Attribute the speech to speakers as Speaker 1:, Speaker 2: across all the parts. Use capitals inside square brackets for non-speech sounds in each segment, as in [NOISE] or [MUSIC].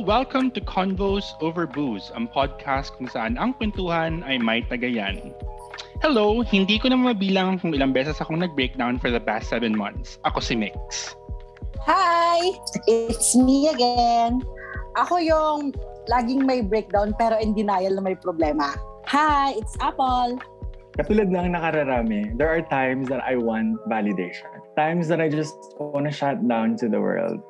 Speaker 1: Welcome to Convos Over Booze, ang podcast kung saan ang kwentuhan ay may tagayan. Hello, hindi ko na mabilang kung ilang beses akong nag-breakdown for the past seven months. Ako si Mix.
Speaker 2: Hi! It's me again. Ako yung laging may breakdown pero in denial na may problema. Hi! It's Apple.
Speaker 3: Katulad ng nakararami, there are times that I want validation. Times that I just want to shut down to the world.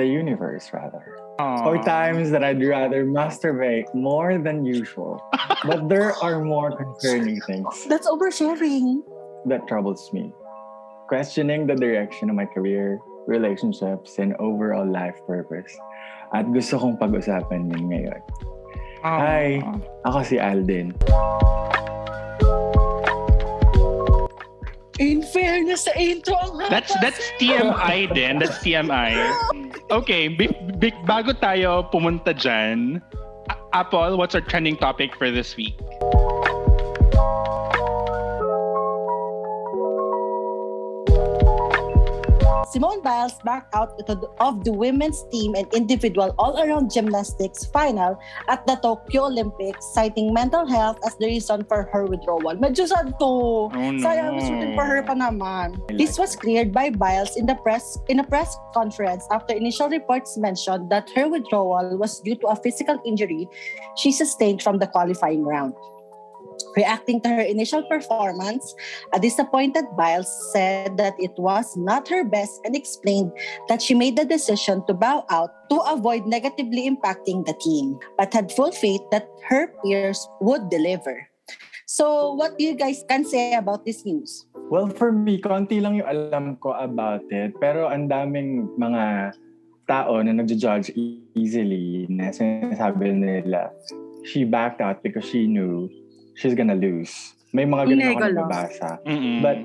Speaker 3: The universe, rather.
Speaker 1: Aww.
Speaker 3: Or times that I'd rather masturbate more than usual. but there are more concerning things [LAUGHS]
Speaker 2: That's oversharing.
Speaker 3: that troubles me. Questioning the direction of my career, relationships, and overall life purpose. At gusto kong pag-usapan yun ngayon.
Speaker 1: Aww.
Speaker 3: Hi. Ako si Alden.
Speaker 2: In fairness sa intro, ang haba.
Speaker 1: That's that's TMI din. That's TMI. Okay, bi- bi- bago tayo pumunta dyan, Apple, what's our trending topic for this week?
Speaker 2: Simone Biles backed out of the women's team and individual all-around gymnastics final at the Tokyo Olympics, citing mental health as the reason for her withdrawal. Medyo sad to.
Speaker 1: Oh, no.
Speaker 2: Sayang, was rooting for her pa naman. This was cleared by Biles in the press in a press conference after initial reports mentioned that her withdrawal was due to a physical injury she sustained from the qualifying round. Reacting to her initial performance, a disappointed Biles said that it was not her best and explained that she made the decision to bow out to avoid negatively impacting the team, but had full faith that her peers would deliver. So, what do you guys can say about this news?
Speaker 3: Well, for me, konti lang yung alam ko about it. Pero ang daming mga tao na nagja-judge easily na sinasabi nila, she backed out because she knew she's gonna lose. May mga ganun ako nababasa.
Speaker 1: Mm-mm.
Speaker 3: But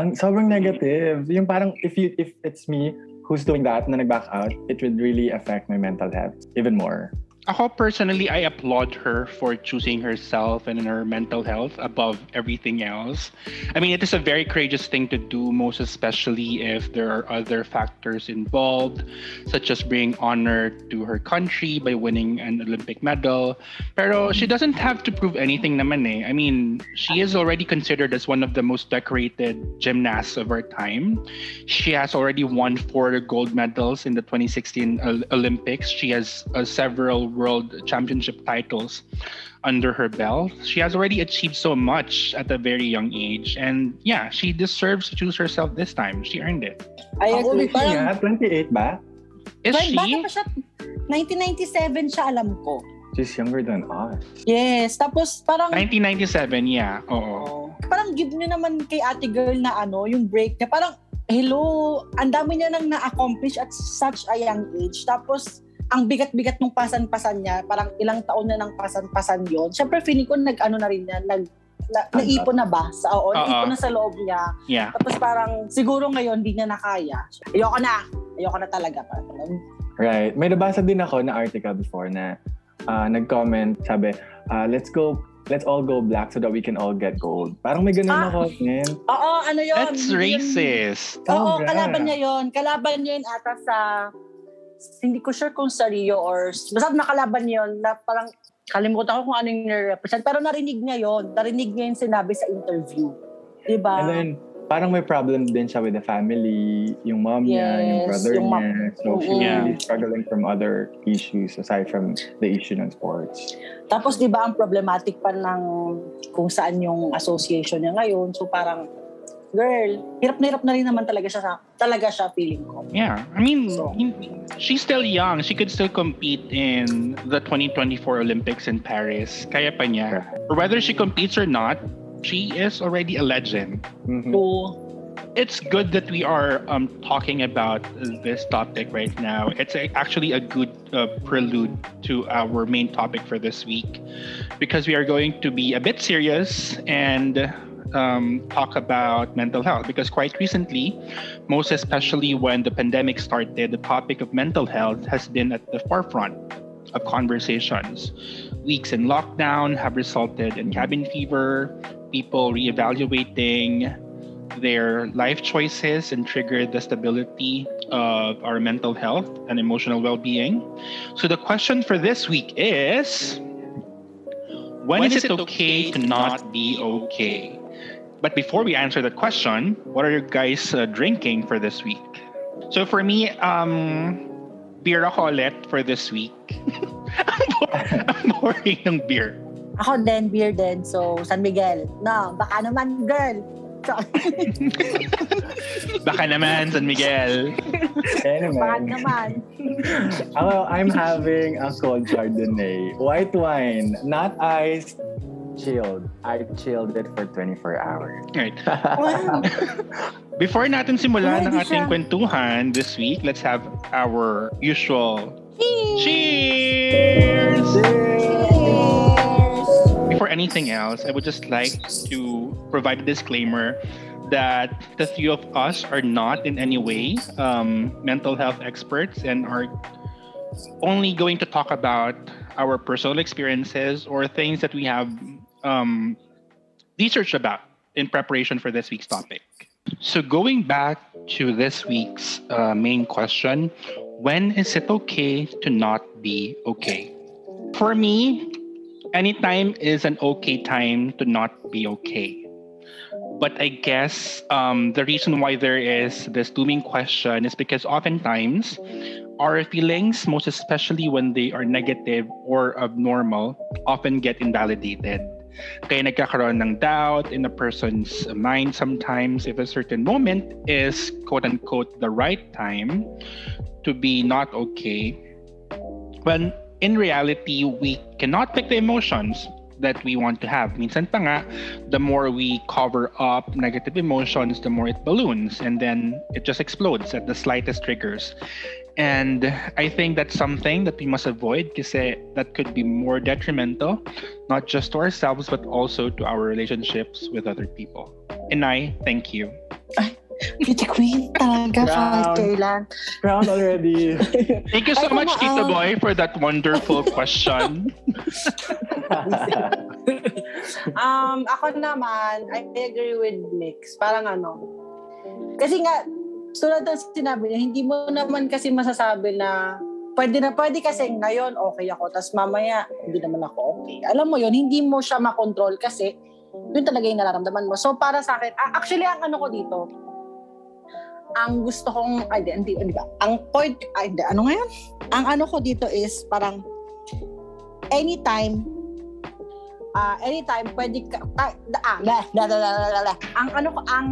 Speaker 3: ang sobrang negative. Yung parang if you if it's me who's doing that na nag-back out, it would really affect my mental health even more.
Speaker 1: Ako personally, I applaud her for choosing herself and her mental health above everything else. I mean, it is a very courageous thing to do, most especially if there are other factors involved, such as bringing honor to her country by winning an Olympic medal. Pero she doesn't have to prove anything naman eh. I mean, she is already considered as one of the most decorated gymnasts of our time. She has already won four gold medals in the 2016 Olympics. She has uh, several world championship titles under her belt. She has already achieved so much at a very young age. And yeah, she deserves to choose herself this time. She earned it.
Speaker 2: I agree.
Speaker 3: niya, 28 ba?
Speaker 1: Is
Speaker 2: bata
Speaker 1: she?
Speaker 2: pa siya. 1997 siya, alam ko.
Speaker 3: She's younger than us.
Speaker 2: Yes, tapos parang
Speaker 1: 1997, yeah. Oo.
Speaker 2: parang give nyo naman kay ate girl na ano, yung break niya. Parang, hello, ang dami niya nang na-accomplish at such a young age. Tapos, ang bigat-bigat ng pasan-pasan niya, parang ilang taon na ng pasan-pasan yon. Siyempre, feeling ko nag-ano na rin yan, nag, na, naipon na ba? Sa, oo, naipon na sa loob niya.
Speaker 1: Yeah.
Speaker 2: Tapos parang, siguro ngayon, di niya nakaya. Ayoko na. Ayoko na talaga. Parang,
Speaker 3: Right. May nabasa din ako na article before na uh, nag-comment, sabi, uh, let's go, let's all go black so that we can all get gold. Parang may ganun
Speaker 2: Ah.
Speaker 3: ako, man.
Speaker 2: Oo, ano yun?
Speaker 1: That's
Speaker 2: Yun-
Speaker 1: racist.
Speaker 2: Oo,
Speaker 3: Sobra.
Speaker 2: kalaban niya yon. Kalaban niya yun ata sa, hindi ko sure kung sa Rio or, basta nakalaban yun na parang, kalimutan ko kung ano yung nire-represent. Pero narinig niya yon. Narinig niya yung sinabi sa interview. Diba?
Speaker 3: And then, parang may problem din siya with the family, yung mom niya, yung
Speaker 2: Yes,
Speaker 3: brother
Speaker 2: yung mom-
Speaker 3: niya. So, she's
Speaker 2: Oo.
Speaker 3: really struggling from other issues aside from the issue ng sports.
Speaker 2: Tapos di ba ang problematic pa ng kung saan yung association niya ngayon. So parang, girl, hirap na hirap na rin naman talaga siya, sa- talaga siya feeling ko.
Speaker 1: Yeah, I mean,
Speaker 2: So-
Speaker 1: hin- she's still young. She could still compete in the 2024 Olympics in Paris. Kaya pa niya. Or whether she competes or not, she is already a legend.
Speaker 3: Mhm.
Speaker 2: So,
Speaker 1: It's good that we are um, talking about this topic right now. It's a, actually a good uh, prelude to our main topic for this week because we are going to be a bit serious and um, talk about mental health because quite recently, most especially when the pandemic started, the topic of mental health has been at the forefront of conversations. Weeks in lockdown have resulted in cabin fever, people reevaluating their life choices and triggered the stability of our mental health and emotional well-being. So the question for this week is when, when is, is, it okay, okay to not be okay? But before we answer that question, what are you guys uh, drinking for this week? So for me, um, beer ako ulit for this week. [LAUGHS] I'm boring ng beer.
Speaker 2: Ako din, beer din. So, San Miguel. No, baka naman, girl. [LAUGHS]
Speaker 1: baka naman, San Miguel.
Speaker 3: Anyway.
Speaker 2: Baka naman.
Speaker 3: Ako, I'm having a cold Chardonnay. White wine, not iced, chilled. I chilled it for 24 hours.
Speaker 1: Right. [LAUGHS] Before natin simulan ang ating kwentuhan this week, let's have our usual cheers!
Speaker 2: Cheers!
Speaker 1: Before anything else, I would just like to provide a disclaimer that the three of us are not in any way um, mental health experts and are only going to talk about our personal experiences or things that we have um, researched about in preparation for this week's topic. So, going back to this week's uh, main question when is it okay to not be okay? For me, anytime is an okay time to not be okay. But I guess um, the reason why there is this looming question is because oftentimes our feelings, most especially when they are negative or abnormal, often get invalidated. Kaya nagkakaroon ng doubt in a person's mind sometimes if a certain moment is quote-unquote the right time to be not okay. When in reality, we cannot pick the emotions that we want to have. Minsan pa nga, the more we cover up negative emotions, the more it balloons and then it just explodes at the slightest triggers. And I think that's something that we must avoid because that could be more detrimental, not just to ourselves, but also to our relationships with other people. And I thank you.
Speaker 2: Beauty queen talaga,
Speaker 3: Crown.
Speaker 2: Kailan.
Speaker 3: Crown already. [LAUGHS]
Speaker 1: Thank you so
Speaker 2: Ay,
Speaker 1: much, Tito
Speaker 2: kumaan.
Speaker 1: Boy, for that wonderful [LAUGHS] question.
Speaker 2: um, ako naman, I agree with Mix. Parang ano, kasi nga, tulad ng sinabi niya, hindi mo naman kasi masasabi na pwede na pwede kasi ngayon okay ako, tapos mamaya hindi naman ako okay. Alam mo yon hindi mo siya makontrol kasi yun talaga yung nararamdaman mo. So para sa akin, actually ang ano ko dito, ang gusto kong, ay di, hindi, hindi ba? Ang point, ay di, ano ngayon? Ang ano ko dito is parang anytime ah anytime pwede ka ah, ah la, la, la, la, la, la. ang ano ko ang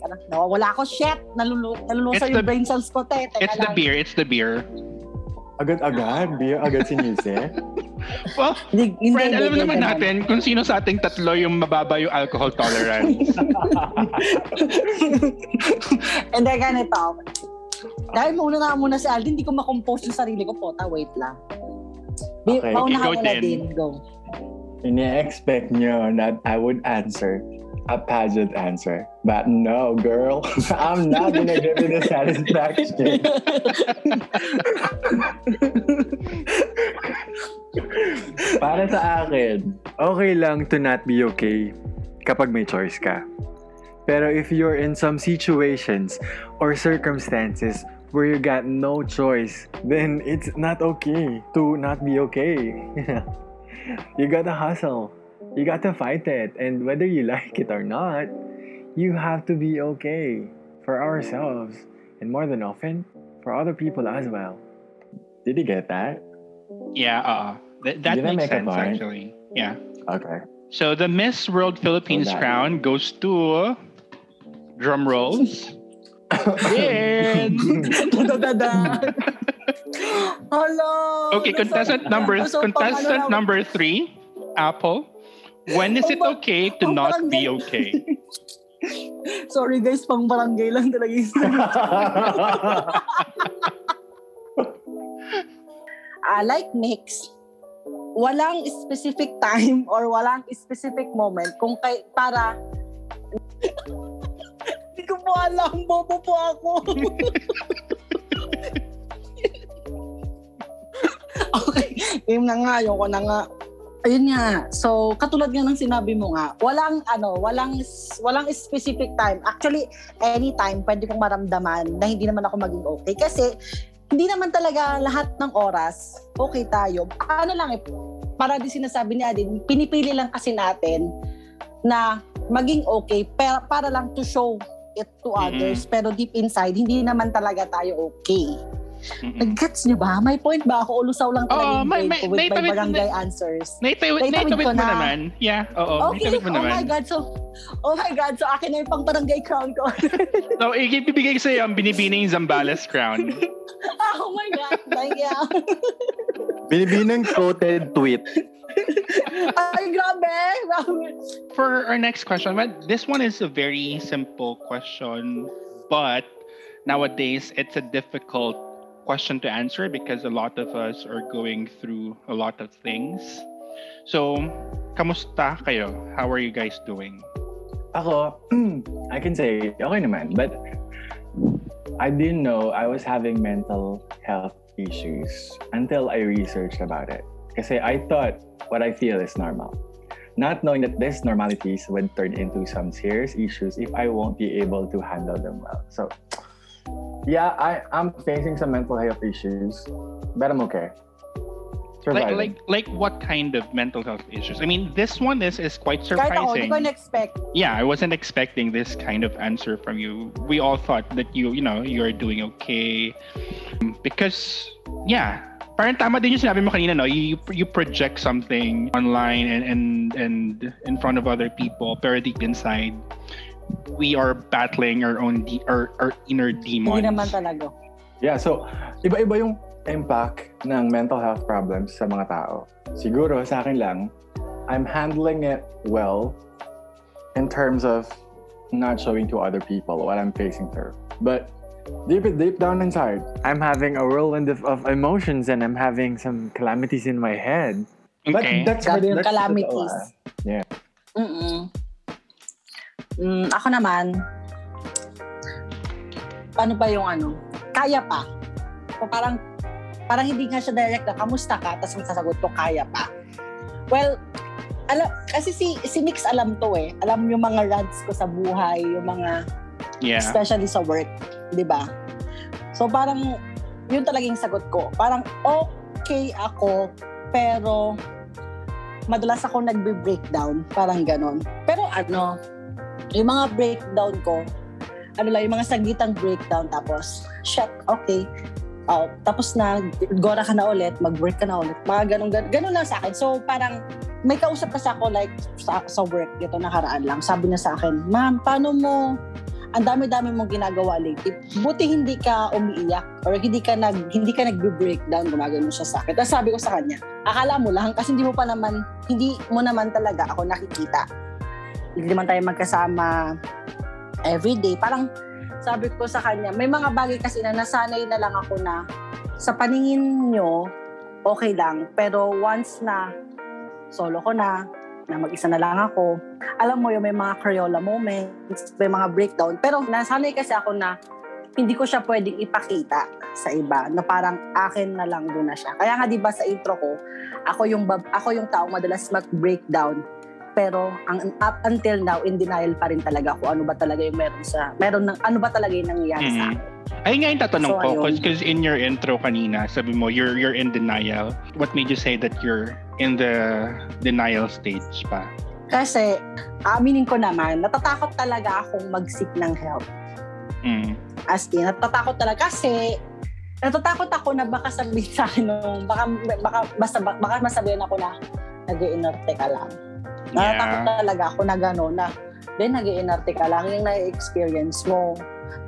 Speaker 2: parang nawawala ako shit nalulu nalulusa
Speaker 1: It's
Speaker 2: yung
Speaker 1: the-
Speaker 2: brain cells ko te teka
Speaker 1: It's the
Speaker 2: lang.
Speaker 1: beer. It's the beer.
Speaker 3: Agad-agad, Bio, agad si Nise. [LAUGHS]
Speaker 1: Well,
Speaker 2: Hindi, hindi,
Speaker 1: friend,
Speaker 2: hindi,
Speaker 1: alam
Speaker 2: hindi,
Speaker 1: naman
Speaker 2: hindi.
Speaker 1: natin kung sino sa ating tatlo yung mababa yung alcohol tolerance. [LAUGHS]
Speaker 2: And then ganito. Dahil mauna nga muna si Alden, hindi ko makompose yung sarili ko po. Ta, wait lang.
Speaker 3: Okay,
Speaker 2: mauna
Speaker 1: ikaw
Speaker 2: ka muna
Speaker 1: din.
Speaker 2: din. Go.
Speaker 3: Ini-expect nyo that I would answer a pageant answer. But no, girl. [LAUGHS] I'm not gonna give you the satisfaction. [LAUGHS] Para sa akin, okay lang to not be okay kapag may choice ka. Pero if you're in some situations or circumstances where you got no choice, then it's not okay to not be okay. [LAUGHS] [LAUGHS] you gotta hustle. You gotta fight it. And whether you [LAUGHS] like it or not, you have to be okay for ourselves. And more than often, for other people as well. Did you get that?
Speaker 1: yeah, uh, th- that
Speaker 3: Did
Speaker 1: makes sense actually. Yeah.
Speaker 3: Okay.
Speaker 1: So the Miss World Philippines crown goes to drum [LAUGHS] rolls. Jen!
Speaker 2: Dadada. [LAUGHS] Hello.
Speaker 1: okay, contestant number contestant number three, Apple. When is it okay to not be okay? [LAUGHS]
Speaker 2: Sorry guys, pang barangay lang talaga yung [LAUGHS] Ah, like Mix, walang specific time or walang specific moment kung kay para ko po alam, bobo po ako. [LAUGHS] okay, game na nga, ayoko na nga. Ayun nga. So, katulad nga ng sinabi mo nga, walang ano, walang walang specific time. Actually, anytime pwede kong maramdaman na hindi naman ako maging okay kasi hindi naman talaga lahat ng oras okay tayo. Ano lang eh, para di sinasabi ni Adin, pinipili lang kasi natin na maging okay para, para lang to show it to
Speaker 1: Mhm.
Speaker 2: others. Pero deep inside, hindi naman talaga tayo okay.
Speaker 1: Mm-mm.
Speaker 2: Nag-gets niyo ba? May point ba ako? Ulusaw lang talaga
Speaker 1: Oo,
Speaker 2: yung
Speaker 1: may- may-
Speaker 2: ko with my
Speaker 1: naitawid-
Speaker 2: barangay answers.
Speaker 1: Naitawid,
Speaker 2: Naitawid
Speaker 1: naitawid
Speaker 2: ko na.
Speaker 1: naman. Yeah, oo.
Speaker 2: Okay,
Speaker 1: naitawid mo
Speaker 2: oh
Speaker 1: naman.
Speaker 2: my God. So, oh my God. So, akin na yung pang barangay crown ko. [LAUGHS]
Speaker 1: So, ibibigay ko sa'yo ang binibining Zambales crown. [LAUGHS]
Speaker 2: oh my God. Thank you. [LAUGHS]
Speaker 3: Binibinang quoted tweet.
Speaker 2: Ay, grabe. Grabe.
Speaker 1: For our next question, well, this one is a very simple question, but nowadays it's a difficult question to answer because a lot of us are going through a lot of things. So, kamusta kayo? How are you guys doing?
Speaker 3: Ako, [CLEARS THROAT] I can say, okay naman. But I didn't know I was having mental health issues until I researched about it. Kasi I thought what I feel is normal. Not knowing that these normalities would turn into some serious issues if I won't be able to handle them well. So, yeah, I, I'm facing some mental health issues, but I'm okay.
Speaker 1: Like,
Speaker 3: Surviving.
Speaker 1: like, like what kind of mental health issues? I mean, this one is, is quite
Speaker 2: Kahit ako, hindi
Speaker 1: surprising.
Speaker 2: ko na-expect.
Speaker 1: yeah, I wasn't expecting this kind of answer from you. We all thought that you, you know, you're doing okay. Because, yeah, parang tama din yung sinabi mo kanina, no? You, you project something online and, and, and in front of other people, pero deep inside, we are battling our own, de- our, our inner demons.
Speaker 2: Hindi naman talaga.
Speaker 3: Yeah, so iba-iba yung impact ng mental health problems sa mga tao. Siguro sa akin lang, I'm handling it well in terms of not showing to other people what I'm facing through. But deep deep down inside, I'm having a whirlwind of, of emotions and I'm having some calamities in my head.
Speaker 1: Okay.
Speaker 3: But that's
Speaker 2: yung
Speaker 3: that's
Speaker 2: calamities.
Speaker 3: totoo, ah.
Speaker 2: Mm-mm. Mm, ako naman, paano ba yung ano? Kaya pa. O parang, parang hindi nga siya direct na, kamusta ka? Tapos ang sasagot ko, kaya pa. Well, alam, kasi si, si Nix alam to eh. Alam yung mga rants ko sa buhay, yung mga,
Speaker 1: yeah.
Speaker 2: especially sa work, di ba? So parang, yun talaga yung sagot ko. Parang, okay ako, pero madalas ako nagbe-breakdown, parang ganon. Pero ano, yung mga breakdown ko, ano lang, yung mga sagitang breakdown, tapos, shit, okay. Oh, tapos na, gora ka na ulit, mag-work ka na ulit. Mga ganun, ganun, ganun lang sa akin. So, parang, may kausap kasi ako, like, sa, sa work, ito nakaraan lang. Sabi niya sa akin, ma'am, paano mo, ang dami-dami mong ginagawa lately. Buti hindi ka umiiyak or hindi ka nag hindi ka nagbe-breakdown gumagano siya sa akin. Tapos sabi ko sa kanya, akala mo lang kasi hindi mo pa naman hindi mo naman talaga ako nakikita. Hindi naman tayo magkasama everyday. Parang sabi ko sa kanya, may mga bagay kasi na nasanay na lang ako na sa paningin nyo, okay lang. Pero once na solo ko na, na mag-isa na lang ako, alam mo yung may mga Crayola moments, may mga breakdown. Pero nasanay kasi ako na hindi ko siya pwedeng ipakita sa iba na parang akin na lang doon na siya. Kaya nga 'di ba sa intro ko, ako yung bab- ako yung taong madalas mag-breakdown. Pero ang up until now in denial pa rin talaga ako ano ba talaga yung meron sa meron ng ano ba talaga yung nangyayari sa
Speaker 1: Mhm.
Speaker 2: akin.
Speaker 1: Ayun nga yung tatanong
Speaker 2: So,
Speaker 1: ko, because in your intro kanina, sabi mo, you're, you're in denial. What made you say that you're in the denial stage pa?
Speaker 2: Kasi aminin ko naman, natatakot talaga akong mag-seek ng help.
Speaker 1: Mm.
Speaker 2: As in, natatakot talaga kasi natatakot ako na baka sabihin sa akin nung, baka, baka, basta, baka masabihin ako na nag-iinerte ka lang. Natatakot
Speaker 1: Yeah.
Speaker 2: talaga ako na gano'n na then nag-iinerte ka lang yung na-experience mo.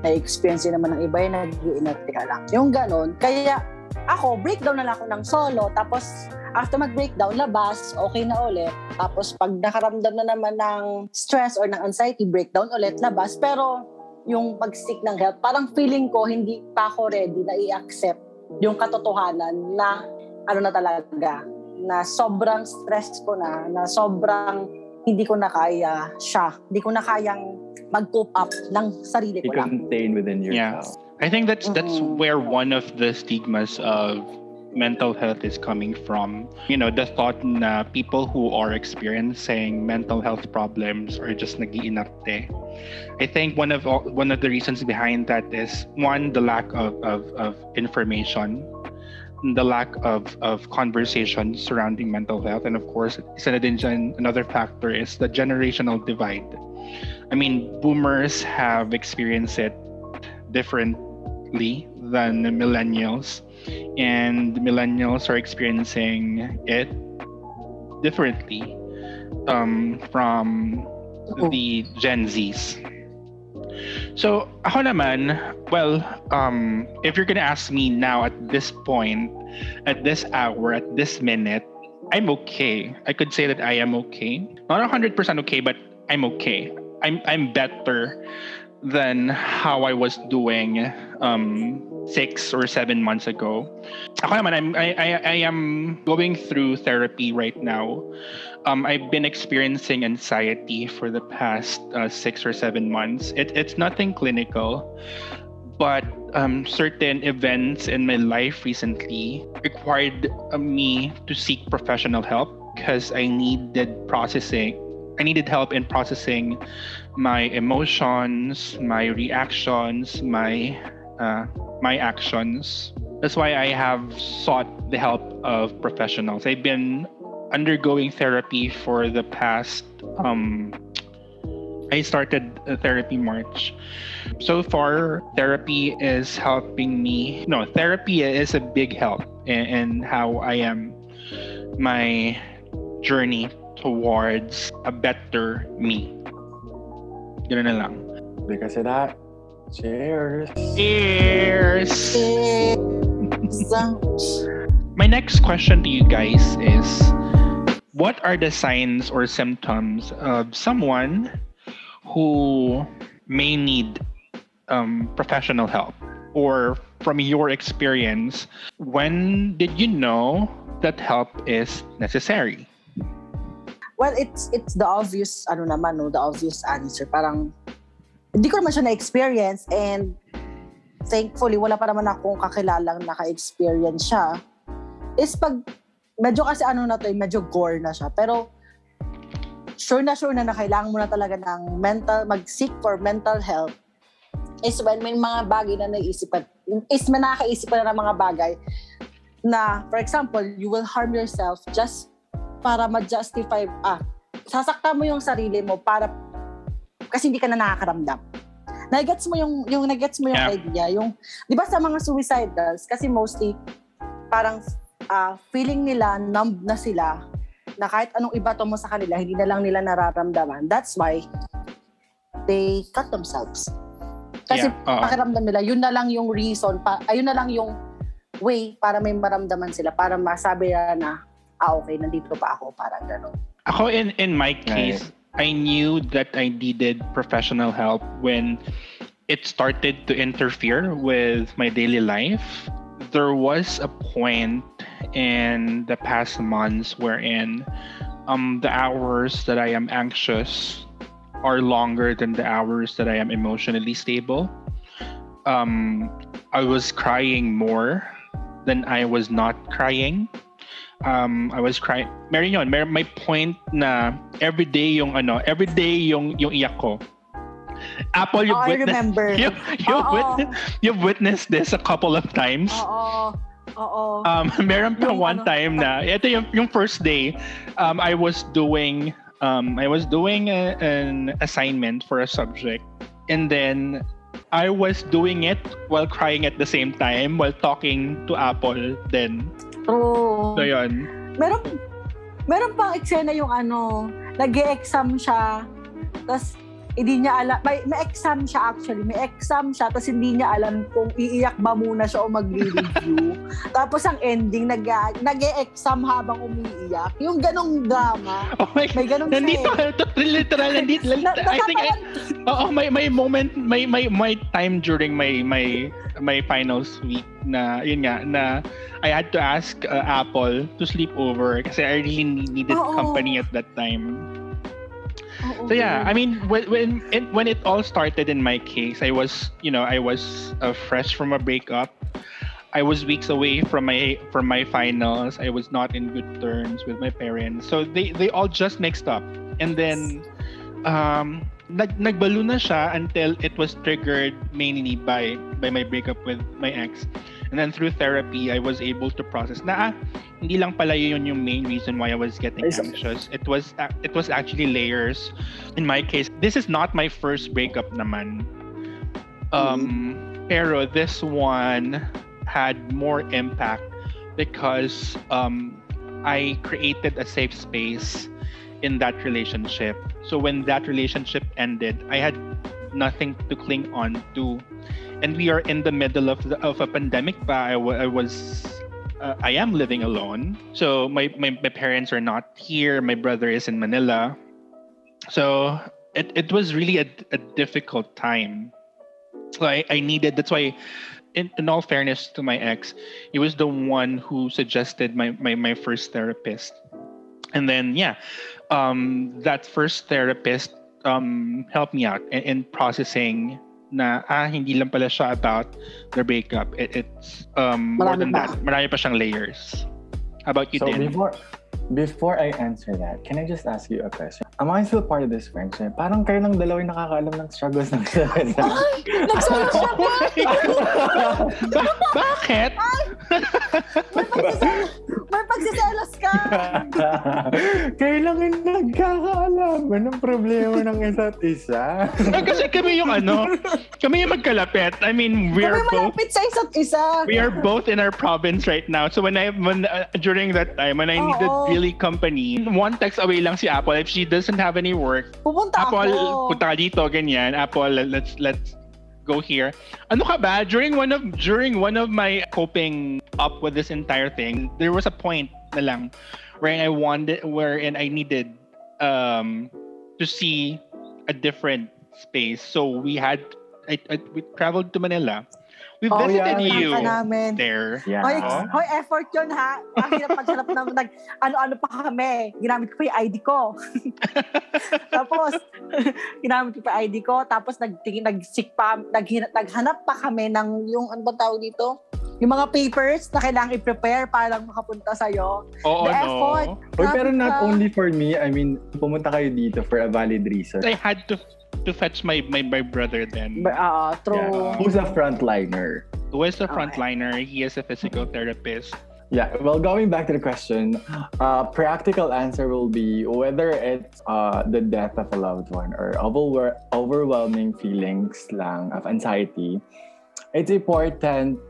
Speaker 2: Na-experience din naman ng iba yung nag-iinerte ka lang. Yung gano'n. Kaya ako, breakdown na lang ako ng solo. Tapos, after mag-breakdown, labas, okay na ulit. Tapos, pag nakaramdam na naman ng stress or ng anxiety, breakdown ulit, labas. Pero, yung pag-seek ng help, parang feeling ko, hindi pa ako ready na i-accept yung katotohanan na, ano na talaga, na sobrang stress ko na, na sobrang hindi ko na kaya siya. Hindi ko na kayang mag-cope up ng sarili
Speaker 3: You
Speaker 2: ko lang.
Speaker 3: contain within
Speaker 1: Yeah.
Speaker 3: yourself.
Speaker 1: I think that's that's
Speaker 2: Mhm.
Speaker 1: where one of the stigmas of mental health is coming from. You know, the thought na people who are experiencing mental health problems are just nagiinarte. I think one of all, one of the reasons behind that is one the lack of, of, of information the lack of, of conversation surrounding mental health. And of course, isa na din dyan, another factor is the generational divide. I mean, boomers have experienced it differently than millennials, and millennials are experiencing it differently um, from the Gen Zs. So, ako naman, well, um, if you're gonna ask me now at this point, at this hour, at this minute, I'm okay. I could say that I am okay. Not 100% okay, but I'm okay. I'm I'm better than how I was doing um, six or seven months ago. Ako naman, I'm, I, I, I am going through therapy right now. Um, I've been experiencing anxiety for the past uh, six or seven months. It, it's nothing clinical, but um, certain events in my life recently required uh, me to seek professional help because I needed processing I needed help in processing my emotions, my reactions, my uh, my actions. That's why I have sought the help of professionals. I've been undergoing therapy for the past um, I started therapy March. So far, therapy is helping me. No, therapy is a big help in, in how I am, my journey towards a better me. Ganun na lang.
Speaker 3: Because of that, cheers!
Speaker 1: Cheers! My next question to you guys is What are the signs or symptoms of someone who may need um, professional help? Or from your experience, when did you know that help is necessary?
Speaker 2: Well, it's it's the obvious, ano naman, no, the obvious answer. Parang, hindi ko naman siya na-experience and thankfully, wala pa naman akong kakilalang naka-experience siya. Is pag, medyo kasi ano na to, eh, medyo gore na siya. Pero, sure na sure na na kailangan mo na talaga ng mental, mag-seek for mental health is when may mga bagay na naisipan, is may nakakaisipan na ng mga bagay na, for example, you will harm yourself just para ma-justify, ah, sasaktan mo yung sarili mo para, kasi hindi ka na nakakaramdam. Nagets mo yung, yung nagets mo yung
Speaker 1: Yeah.
Speaker 2: idea, yung, di ba sa mga suicidals, kasi mostly, parang ah, feeling nila, numb na sila, na kahit anong ibato mo sa kanila, hindi na lang nila nararamdaman. That's why they cut themselves. Kasi
Speaker 1: Yeah, oo.
Speaker 2: pakiramdam nila, yun na lang yung reason, pa, ayun na lang yung way para may maramdaman sila, para masabi nila na, ah okay, nandito pa ako, parang gano'n.
Speaker 1: Ako in in my case, I knew that I needed professional help when it started to interfere with my daily life. There was a point in the past months wherein um the hours that I am anxious are longer than the hours that I am emotionally stable. Um I was crying more than I was not crying um I was crying. Meron yun, may point na everyday yung ano, everyday yung yung iyak ko. Apple, you've
Speaker 2: Oh, I
Speaker 1: witnessed,
Speaker 2: remember.
Speaker 1: you, [LAUGHS] you've, witnessed, you've witnessed this a couple of times.
Speaker 2: Oo. Oo.
Speaker 1: Um, [LAUGHS] meron pa
Speaker 2: Yung
Speaker 1: one
Speaker 2: ano,
Speaker 1: time na, ito yung, yung first day, um, I was doing, um, I was doing a, an assignment for a subject. And then, I was doing it while crying at the same time, while talking to Apple then.
Speaker 2: True.
Speaker 1: So, yun.
Speaker 2: meron, meron pang eksena yung ano, nag-exam siya, tapos hindi niya alam, may, may exam siya actually, may exam siya, tapos hindi niya alam kung iiyak ba muna siya o magre-review. [LAUGHS] tapos ang ending, nag, nag-exam habang umiiyak. Yung ganong drama,
Speaker 1: Oh my
Speaker 2: may ganong
Speaker 1: Nandito,
Speaker 2: scene.
Speaker 1: literal, nandito. [LAUGHS]
Speaker 2: Na,
Speaker 1: I think I,
Speaker 2: natatawan-
Speaker 1: Oo, may may moment, may may my time during my my my finals week na yun nga na I had to ask uh, Apple to sleep over kasi I really needed
Speaker 2: Oo.
Speaker 1: company at that time. So yeah, I mean when when it, when it all started in my case, I was, you know, I was uh, fresh from a breakup. I was weeks away from my from my finals. I was not in good terms with my parents. So they they all just mixed up. And then um nag nagbalo na siya until it was triggered mainly by by my breakup with my ex. And then through therapy, I was able to process na ah, hindi lang pala yun yung main reason why I was getting anxious. It was it was actually layers. In my case, this is not my first breakup naman. Um pero this one had more impact because um I created a safe space in that relationship. So when that relationship ended, I had nothing to cling on to. And we are in the middle of the, of a pandemic pa I was uh, I am living alone. So my, my my parents are not here. My brother is in Manila. So it, it was really a, a difficult time. So I, I needed that's why in, in all fairness to my ex he was the one who suggested my, my, my first therapist. And then yeah um, that first therapist um, helped me out in, in processing na ah hindi lang pala siya about the breakup. It, it's um more than pa. that. Marami pa siyang layers. How about you,
Speaker 3: so
Speaker 1: din?
Speaker 3: before before I answer that, can I just ask you a question? Am I still part of this friendship? Parang kayo lang dalawa yung nakakaalam ng struggles ng isa. [LAUGHS]
Speaker 2: Ay! Nagsolo siya ba? [LAUGHS]
Speaker 1: ba- bakit?
Speaker 2: May [LAUGHS] pagsiselos ka! [LAUGHS]
Speaker 3: kayo lang yung nagkakaalam. Anong problema ng isa't isa? [LAUGHS]
Speaker 1: eh, kasi kami yung ano, kami yung magkalapit. I mean, we're
Speaker 2: Kami
Speaker 1: both
Speaker 2: malapit sa isa't isa.
Speaker 1: we are both in our province right now. So when I when uh, during that time when I needed
Speaker 2: Oo.
Speaker 1: really company, one text away lang si Apple if she doesn't have any work.
Speaker 2: Pupunta
Speaker 1: Apple,
Speaker 2: ako.
Speaker 1: punta ka dito ganyan. Apple, let's let's go here. Ano ka ba? During one of during one of my coping up with this entire thing, there was a point na lang wherein I wanted wherein I needed um to see a different space. So we had I, I, we traveled to Manila. We
Speaker 3: Oh,
Speaker 1: visited
Speaker 3: yeah.
Speaker 1: you
Speaker 2: namin.
Speaker 1: there.
Speaker 3: Yeah.
Speaker 2: Hoy, hoy, effort yun ha. Ang hirap maghanap ng nag, ano-ano pa kami. Ginamit ko pa yung ID ko. [LAUGHS] tapos, [LAUGHS] ginamit ko pa yung ID ko. Tapos, nagtingin, nag-sick pa, naghin- naghanap pa kami ng yung, ano ba tawag dito? Yung mga papers na kailangan i-prepare para lang makapunta sa'yo.
Speaker 1: Oo,
Speaker 2: The
Speaker 1: no.
Speaker 2: effort.
Speaker 3: Uy, pero not
Speaker 2: ka.
Speaker 3: only for me. I mean, pumunta kayo dito for a valid reason.
Speaker 1: I had to to fetch my my, my brother then.
Speaker 2: But, Oo, true.
Speaker 3: Yeah. Who's a frontliner?
Speaker 1: Who is the
Speaker 2: Okay.
Speaker 1: frontliner? He is a physical therapist.
Speaker 3: Yeah, well, going back to the question, uh, practical answer will be whether it's uh, the death of a loved one or over- overwhelming feelings lang of anxiety. It's important,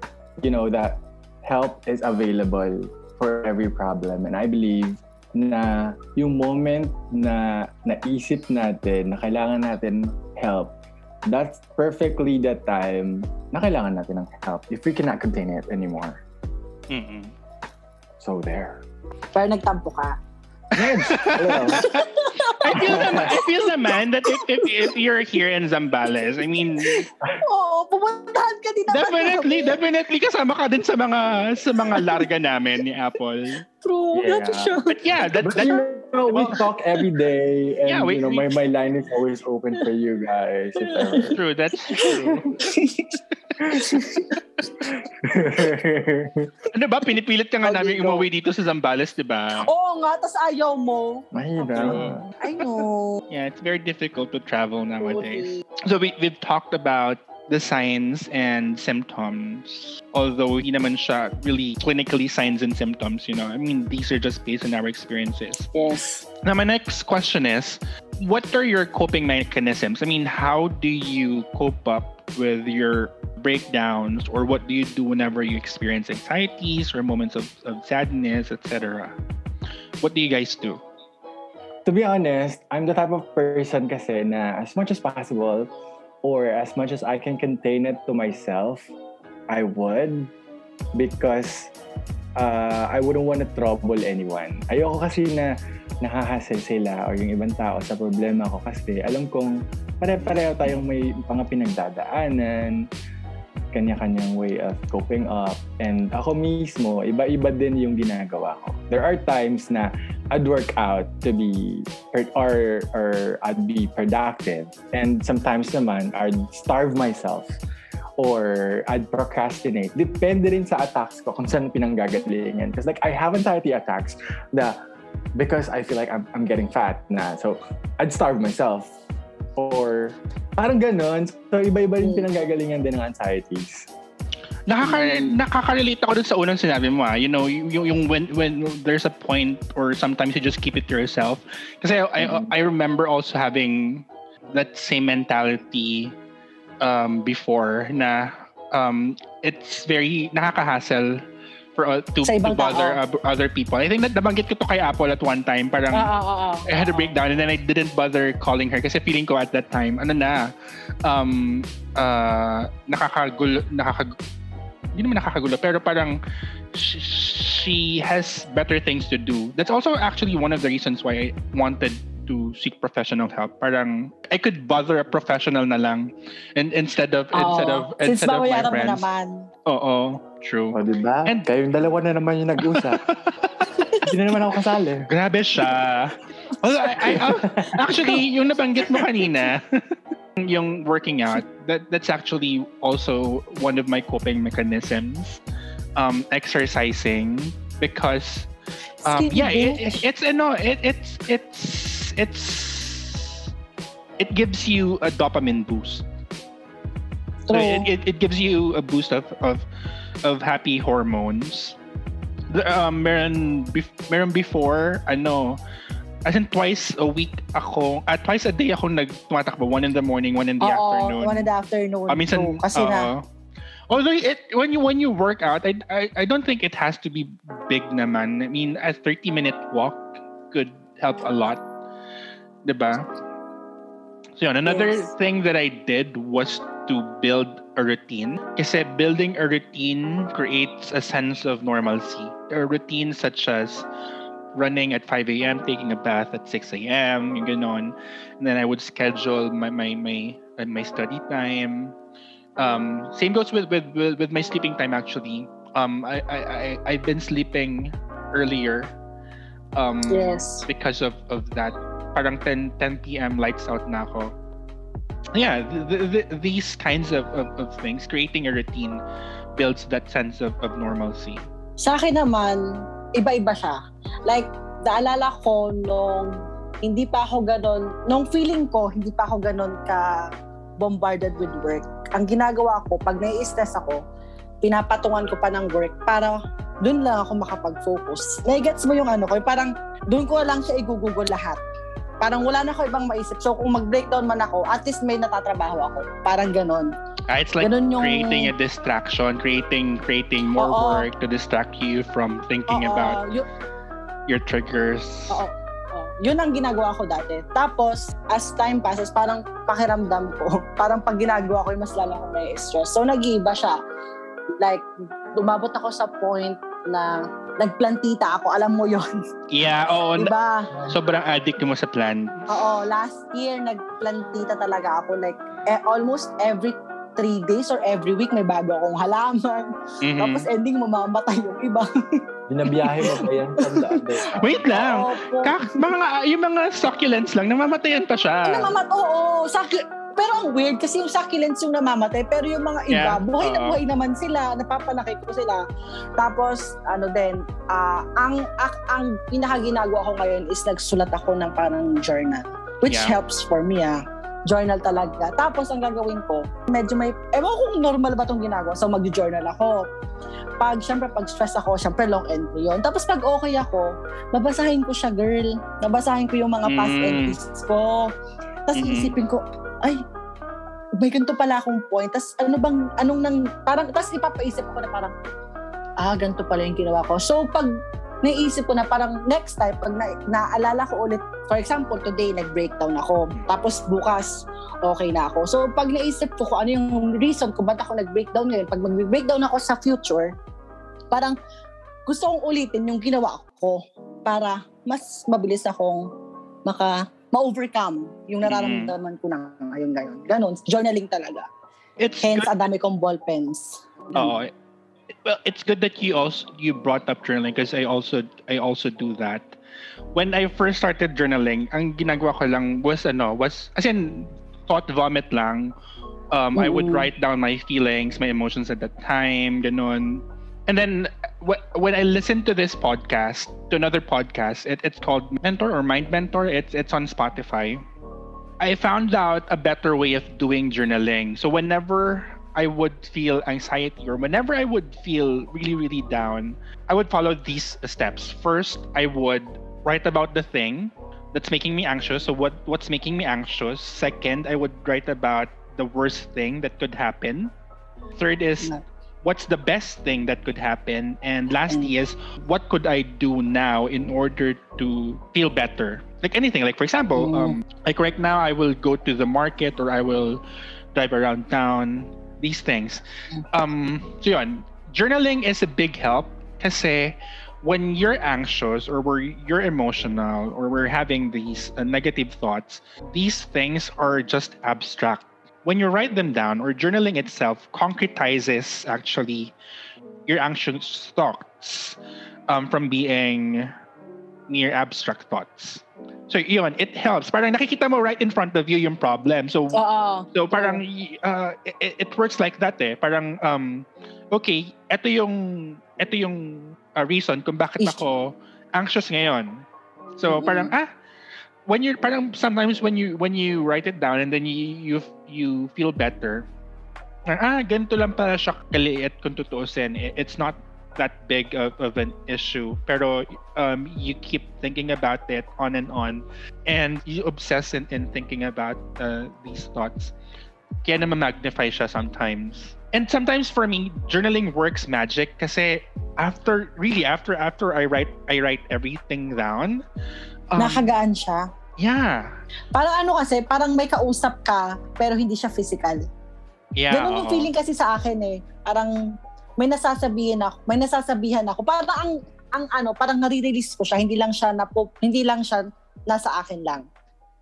Speaker 3: you know, that help is available for every problem. And I believe na yung moment na naisip natin na kailangan natin help, that's perfectly the time na kailangan natin ng help if we cannot contain it anymore.
Speaker 1: Mm-mm.
Speaker 3: So there.
Speaker 2: Pero nagtampo ka.
Speaker 3: Hello.
Speaker 1: I feel naman, I feel naman that if, if, if you're here in Zambales, I mean,
Speaker 2: Oo, pupuntahan ka din naman.
Speaker 1: definitely, definitely kasama ka din sa mga sa mga larga namin ni Apple.
Speaker 2: True.
Speaker 3: Yeah.
Speaker 2: That's true.
Speaker 1: But yeah, that,
Speaker 3: But
Speaker 1: that
Speaker 3: you know, we talk every day, and
Speaker 1: Yeah, we-
Speaker 3: you know, my, my line is always open for you guys. If
Speaker 1: that's
Speaker 3: ever.
Speaker 1: true. That's true. [LAUGHS] [LAUGHS] Ano ba, pinipilit ka nga namin umuwi dito sa Zambales, di ba?
Speaker 2: Oo nga, tas ayaw mo.
Speaker 3: Mahirap.
Speaker 2: I know.
Speaker 1: Yeah, it's very difficult to travel nowadays. So we, we've talked about the signs and symptoms. Although hindi naman siya really clinically signs and symptoms, you know. I mean, these are just based on our experiences.
Speaker 2: Yes.
Speaker 1: Now, my next question is, what are your coping mechanisms? I mean, how do you cope up with your breakdowns or what do you do whenever you experience anxieties or moments of, of sadness, etc.? What do you guys do?
Speaker 3: to be honest, I'm the type of person kasi na as much as possible or as much as I can contain it to myself, I would because uh, I wouldn't want to trouble anyone. Ayoko kasi na nakahasel sila or yung ibang tao sa problema ko kasi alam kong pare-pareho tayong may mga pinagdadaanan, kanya-kanyang way of coping up. And ako mismo, iba-iba din yung ginagawa ko. There are times na I'd work out to be or or I'd be productive and sometimes naman I'd starve myself or I'd procrastinate. Depende rin sa attacks ko kung saan pinanggagalingan. Because like, I have anxiety attacks na because I feel like I'm, I'm getting fat na. So, I'd starve myself. Or, parang ganon. So, iba-iba rin pinanggagalingan din ng anxieties.
Speaker 1: Nakaka nakaka-relate ako dun sa unang sinabi mo ah. You know, yung, yung when when there's a point or sometimes you just keep it to yourself. Kasi I,
Speaker 3: Mm-hmm.
Speaker 1: I, I remember also having that same mentality um, before na um, it's very nakaka-hassle for uh, to, to bother
Speaker 2: tao.
Speaker 1: uh, other people. I think that nabanggit ko to kay Apple at one time. Parang
Speaker 2: Oo, oo, oo.
Speaker 1: I had a breakdown and then I didn't bother calling her kasi feeling ko at that time, ano na, um, uh, nakakagulo, nakakag, hindi naman nakakagulo, pero parang she, she has better things to do. That's also actually one of the reasons why I wanted to seek professional help. Parang I could bother a professional na lang and instead of instead of
Speaker 2: Oo.
Speaker 1: Instead of my
Speaker 2: babayaran mo
Speaker 1: friends.
Speaker 2: naman.
Speaker 1: True.
Speaker 3: O, di ba?
Speaker 1: And-
Speaker 3: Kayong dalawa na naman yung nag-usap. [LAUGHS] Hindi na naman ako kasali.
Speaker 1: Grabe siya. Although, I, I, uh, actually, yung nabanggit mo kanina, [LAUGHS] yung working out, that that's actually also one of my coping mechanisms. Um, exercising because um, yeah, it, it, it's no, it, it's it's it's it gives you a dopamine boost. So
Speaker 2: True.
Speaker 1: it, it, it gives you a boost of of, of happy hormones. Um, meron, meron before, ano, as in twice a week ako, at twice a day ako nag tumatakbo. One in the morning, one in the
Speaker 2: Oo,
Speaker 1: afternoon.
Speaker 2: one in the afternoon.
Speaker 1: Ah, minsan,
Speaker 2: True. Kasi na,
Speaker 1: oo. Although it when you when you work out, I, I I don't think it has to be big naman. I mean, a 30 minute walk could help a lot. 'Di ba? So yun, another
Speaker 2: Yes.
Speaker 1: thing that I did was to build a routine. Kasi building a routine creates a sense of normalcy. A routine such as running at 5 a.m., taking a bath at 6 a.m., yung ganon. And then I would schedule my my my uh, my study time. Um, same goes with, with with with my sleeping time actually. Um, I I I I've been sleeping earlier. Um,
Speaker 2: yes.
Speaker 1: because of of that. Parang 10 10 p.m. lights out na ako. Yeah, th- th- th- these kinds of, of, of things, creating a routine builds that sense of, of normalcy.
Speaker 2: Sa akin naman, iba-iba siya. Like, naalala ko nung hindi pa ako ganon, nung feeling ko, hindi pa ako ganon ka bombarded with work. Ang ginagawa ko, pag nai-stress ako, pinapatungan ko pa ng work para dun lang ako makapag-focus. Naigets mo yung ano ko, parang dun ko lang siya igugugol lahat. Parang wala na ako ibang maisip. So kung mag-breakdown man ako, at least may natatrabaho ako. Parang ganon.
Speaker 1: Ah, it's like
Speaker 2: Ganun yung-
Speaker 1: creating a distraction, creating creating more
Speaker 2: Oo.
Speaker 1: work to distract you from thinking
Speaker 2: Oo,
Speaker 1: about
Speaker 2: yu-
Speaker 1: your triggers.
Speaker 2: Oo. Oo. Yun ang ginagawa ko dati. Tapos, as time passes, parang pakiramdam ko, [LAUGHS] parang pag ginagawa ko, mas lalo ako may stress. So, nag-iiba siya. Like, lumabot ako sa point na nagplantita ako. Alam mo yon
Speaker 1: Yeah, oo.
Speaker 2: Diba?
Speaker 1: Sobrang addict mo sa plant.
Speaker 2: Oo, last year, nagplantita talaga ako. Like, eh, almost every three days or every week, may bago akong halaman.
Speaker 1: Mhm.
Speaker 2: Tapos ending, mamamatay yung iba.
Speaker 3: Binabiyahe mo ba yan?
Speaker 1: Wait lang.
Speaker 2: Opo.
Speaker 1: Kak, mga, yung mga succulents lang, namamatayan pa siya.
Speaker 2: Namamat, oo. Saki, pero ang weird kasi yung succulents yung namamatay pero yung mga iba,
Speaker 1: Yeah,
Speaker 2: buhay na buhay naman sila. Napapalaki ko sila. Tapos, ano din, ah, ang, ang, ang pinakaginagawa ko ngayon is nagsulat ako ng parang journal. Which
Speaker 1: Yeah.
Speaker 2: helps for me, ah. Journal talaga. Tapos, ang gagawin ko, medyo may, ewan kung normal ba itong ginagawa. So, mag-journal ako. Pag, syempre, pag stress ako, syempre, long entry yun. Tapos, pag okay ako, babasahin ko siya, girl. Babasahin ko yung mga past
Speaker 1: Mm.
Speaker 2: entries ko. Tapos,
Speaker 1: Mhm.
Speaker 2: iisipin ko, ay, may ganito pala akong point. Tapos, ano bang, anong nang, parang, tapos ipapaisip ko na parang, ah, ganito pala yung ginawa ko. So, pag naisip ko na parang next time, pag na, naaalala ko ulit, for example, today, nag-breakdown ako. Tapos, bukas, okay na ako. So, pag naisip ko kung ano yung reason kung ba't ako nag-breakdown ngayon, pag mag-breakdown ako sa future, parang gusto kong ulitin yung ginawa ko para mas mabilis akong maka ma-overcome yung nararamdaman ko na ngayon ngayon. Ganon, journaling talaga.
Speaker 1: It's
Speaker 2: Hence,
Speaker 1: good.
Speaker 2: ang dami kong ball pens.
Speaker 1: Oo. Well, it's good that you also you brought up journaling because I also I also do that. When I first started journaling, ang ginagawa ko lang was ano, was as in thought vomit lang Um, I would
Speaker 2: Mm.
Speaker 1: write down my feelings, my emotions at that time, ganon. And then wh- when I listened to this podcast, to another podcast, it, it's called Mentor or Mind Mentor. It's it's on Spotify. I found out a better way of doing journaling. So whenever I would feel anxiety or whenever I would feel really really down, I would follow these steps. First, I would write about the thing that's making me anxious. So what what's making me anxious? Second, I would write about the worst thing that could happen. Third is. What's the best thing that could happen? And lastly is what could I do now in order to feel better? Like anything, like for example,
Speaker 2: Mm.
Speaker 1: um, like right now I will go to the market or I will drive around town. These things. Um, so yun, journaling is a big help kasi when you're anxious or where you're emotional or we're having these uh, negative thoughts, these things are just abstract. When you write them down or journaling itself concretizes actually your anxious thoughts um, from being mere abstract thoughts. So yun, it helps. Parang nakikita mo right in front of you yung problem. So
Speaker 2: Oo.
Speaker 1: So parang uh, it, it works like that eh. Parang um okay, ito yung ito yung uh, reason kung bakit ako anxious ngayon. So
Speaker 2: Mhm.
Speaker 1: parang ah when you parang sometimes when you when you write it down and then you you you feel better. Ah, ganito lang pala siya kaliit kung tutuusin. It- It's not that big of, of an issue. Pero um, you keep thinking about it on and on. And you obsess in, in thinking about uh, these thoughts. Kaya naman magnify siya sometimes. And sometimes for me, journaling works magic kasi after really after after I write I write everything down. um,
Speaker 2: Nakagaan siya.
Speaker 1: Yeah.
Speaker 2: Parang ano kasi, parang may kausap ka, pero hindi siya physical.
Speaker 1: Yeah.
Speaker 2: Ganun yung feeling kasi sa akin eh. Parang may nasasabihin ako, may nasasabihan ako. Parang ang ang ano, parang nare-release ko siya, hindi lang siya na hindi lang siya nasa akin lang.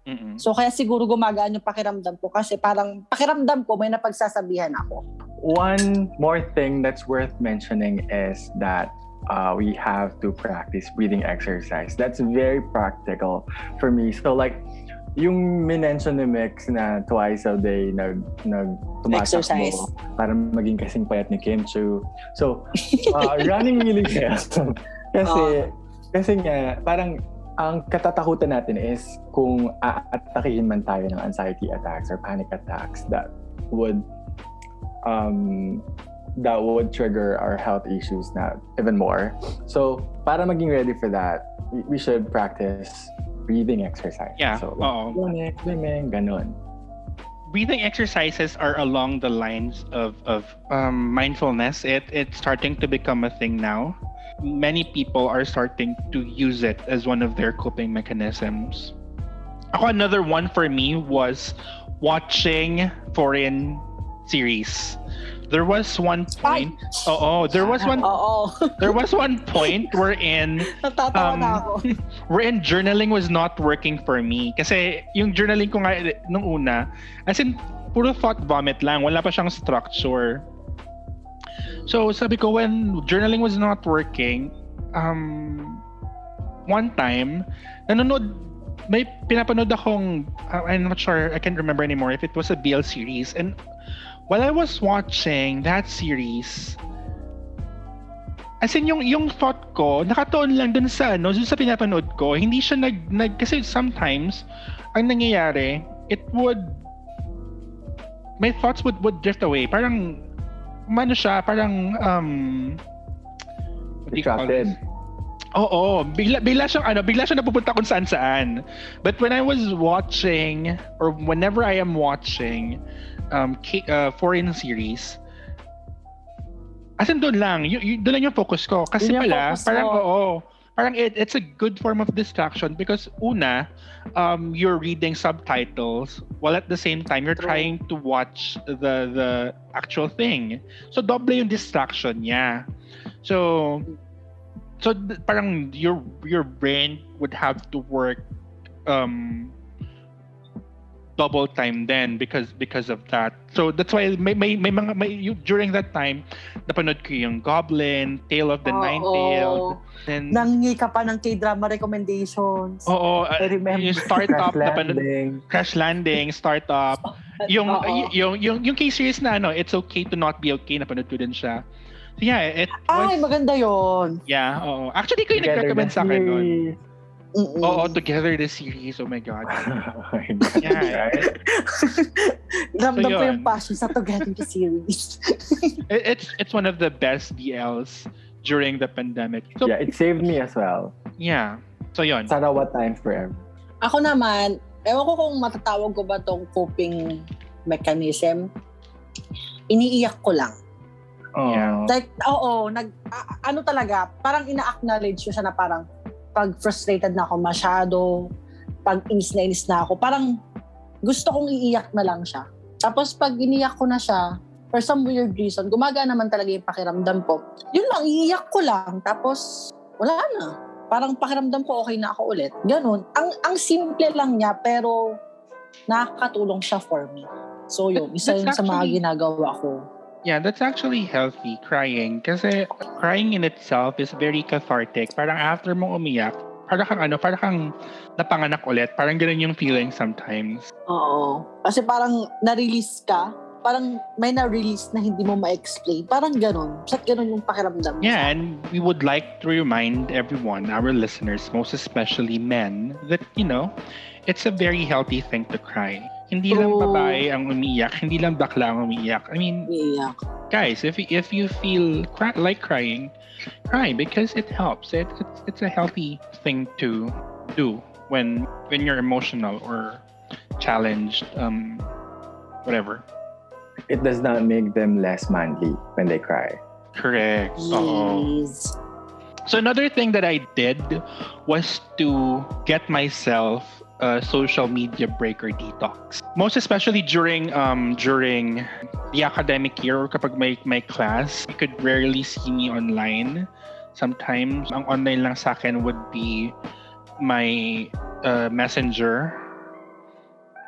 Speaker 1: Mm-mm.
Speaker 2: So kaya siguro gumagaan yung pakiramdam ko kasi parang pakiramdam ko may napagsasabihan ako.
Speaker 3: One more thing that's worth mentioning is that uh, we have to practice breathing exercise. That's very practical for me. So like, yung minention ni Mix na twice a day nag, nag
Speaker 2: Exercise.
Speaker 3: tumatakbo para maging kasing payat ni Kim Chu. So, uh, [LAUGHS] running really helps. kasi, kasi nga, parang ang katatakutan natin is kung aatakihin man tayo ng anxiety attacks or panic attacks that would um, that would trigger our health issues now even more. So, para maging ready for that, we, should practice breathing exercise.
Speaker 1: Yeah.
Speaker 3: So,
Speaker 1: oo.
Speaker 3: swimming, swimming, ganun.
Speaker 1: breathing exercises are along the lines of, of um, mindfulness. It it's starting to become a thing now. Many people are starting to use it as one of their coping mechanisms. Ako, another one for me was watching foreign series. [LAUGHS] There was one point. Oh, there was one.
Speaker 2: Oo.
Speaker 1: There was one point wherein
Speaker 2: Natatawa
Speaker 1: Um,
Speaker 2: na ako. [LAUGHS]
Speaker 1: wherein journaling was not working for me. Kasi yung journaling ko nga nung una, as in, puro thought vomit lang. Wala pa siyang structure. So, sabi ko, when journaling was not working, um, one time, nanonood, may pinapanood akong, uh, I'm not sure, I can't remember anymore if it was a BL series. And while I was watching that series, As in, yung, yung thought ko, nakatoon lang dun sa, ano, dun sa pinapanood ko. Hindi siya nag, nag, kasi sometimes, ang nangyayari, it would, my thoughts would, would drift away. Parang, ano siya, parang, um,
Speaker 3: Distracted.
Speaker 1: Oo, bigla, bigla siyang, ano, bigla siya napupunta kung saan saan. But when I was watching, or whenever I am watching, um, K, uh, foreign series, As in doon lang, y- y- doon lang yung focus ko. Kasi
Speaker 2: Yun yung
Speaker 1: pala, parang
Speaker 2: mo.
Speaker 1: oo, parang it, it's a good form of distraction because una, um, you're reading subtitles while at the same time you're
Speaker 2: True.
Speaker 1: trying to watch the the actual thing. So double yung distraction niya. So so parang your your brain would have to work um double time then because because of that. So that's why may may, may mga may, you, during that time napanood ko yung Goblin, Tale of the Nine-Tailed, and
Speaker 2: Nangingi ka pa ng K-drama recommendations.
Speaker 1: Oo, uh,
Speaker 2: I remember.
Speaker 1: yung startup
Speaker 3: Crash
Speaker 1: napanood
Speaker 3: landing.
Speaker 1: Crash Landing, startup. [LAUGHS] yung, y- yung, yung, yung K-series na ano, It's Okay to Not Be Okay, napanood ko din siya. So yeah, it was,
Speaker 2: Ay, maganda yon.
Speaker 1: yeah, oo. Actually, ko yung nag-recommend sa akin nun.
Speaker 3: Series.
Speaker 1: Oo, Together the series, oh my God.
Speaker 3: Oh my God,
Speaker 1: Yeah. [LAUGHS]
Speaker 2: Ramdam
Speaker 1: So
Speaker 2: ko
Speaker 1: yun.
Speaker 2: yung passion sa Together the series. [LAUGHS]
Speaker 1: It, it's it's one of the best BLs during the pandemic. So,
Speaker 3: Yeah, it saved me as well.
Speaker 1: yeah. So yun.
Speaker 3: Sana what times forever.
Speaker 2: Ako naman, ewan ko kung matatawag ko ba tong coping mechanism. Iniiyak ko lang.
Speaker 3: Oh.
Speaker 1: Yeah.
Speaker 2: Like, oo, nag, a- ano talaga, parang ina-acknowledge ko siya na parang pag frustrated na ako masyado, pag inis na inis na ako, parang gusto kong iiyak na lang siya. Tapos pag iniyak ko na siya, for some weird reason, gumagana naman talaga yung pakiramdam ko. Yun lang, iiyak ko lang. Tapos, wala na. Parang pakiramdam ko okay na ako ulit. Ganun. Ang, ang simple lang niya, pero nakakatulong siya for me. So yun, isa yun sa mga ginagawa ko.
Speaker 1: Yeah, that's actually healthy, crying. Kasi crying in itself is very cathartic. Parang after mong umiyak, parang kang ano, parang kang napanganak ulit. Parang ganun yung feeling sometimes.
Speaker 2: Oo. Kasi parang na-release ka, parang may na-release na hindi mo ma-explain. Parang ganun. Ba't ganun yung pakiramdam?
Speaker 1: Yeah, and we would like to remind everyone, our listeners, most especially men, that, you know, it's a very healthy thing to cry. Hindi lang babae ang umiiyak, hindi lang bakla ang umiiyak. I mean,
Speaker 2: Iiyak.
Speaker 1: guys, if if you feel cry, like crying, cry because it helps. It, it's it's a healthy thing to do when when you're emotional or challenged, um, whatever.
Speaker 3: It does not make them less manly when they cry.
Speaker 1: Correct. Oo.
Speaker 2: Yes.
Speaker 1: So another thing that I did was to get myself a social media break or detox. Most especially during um during the academic year or kapag may may class, you could rarely see me online. Sometimes ang online lang sa akin would be my uh, messenger.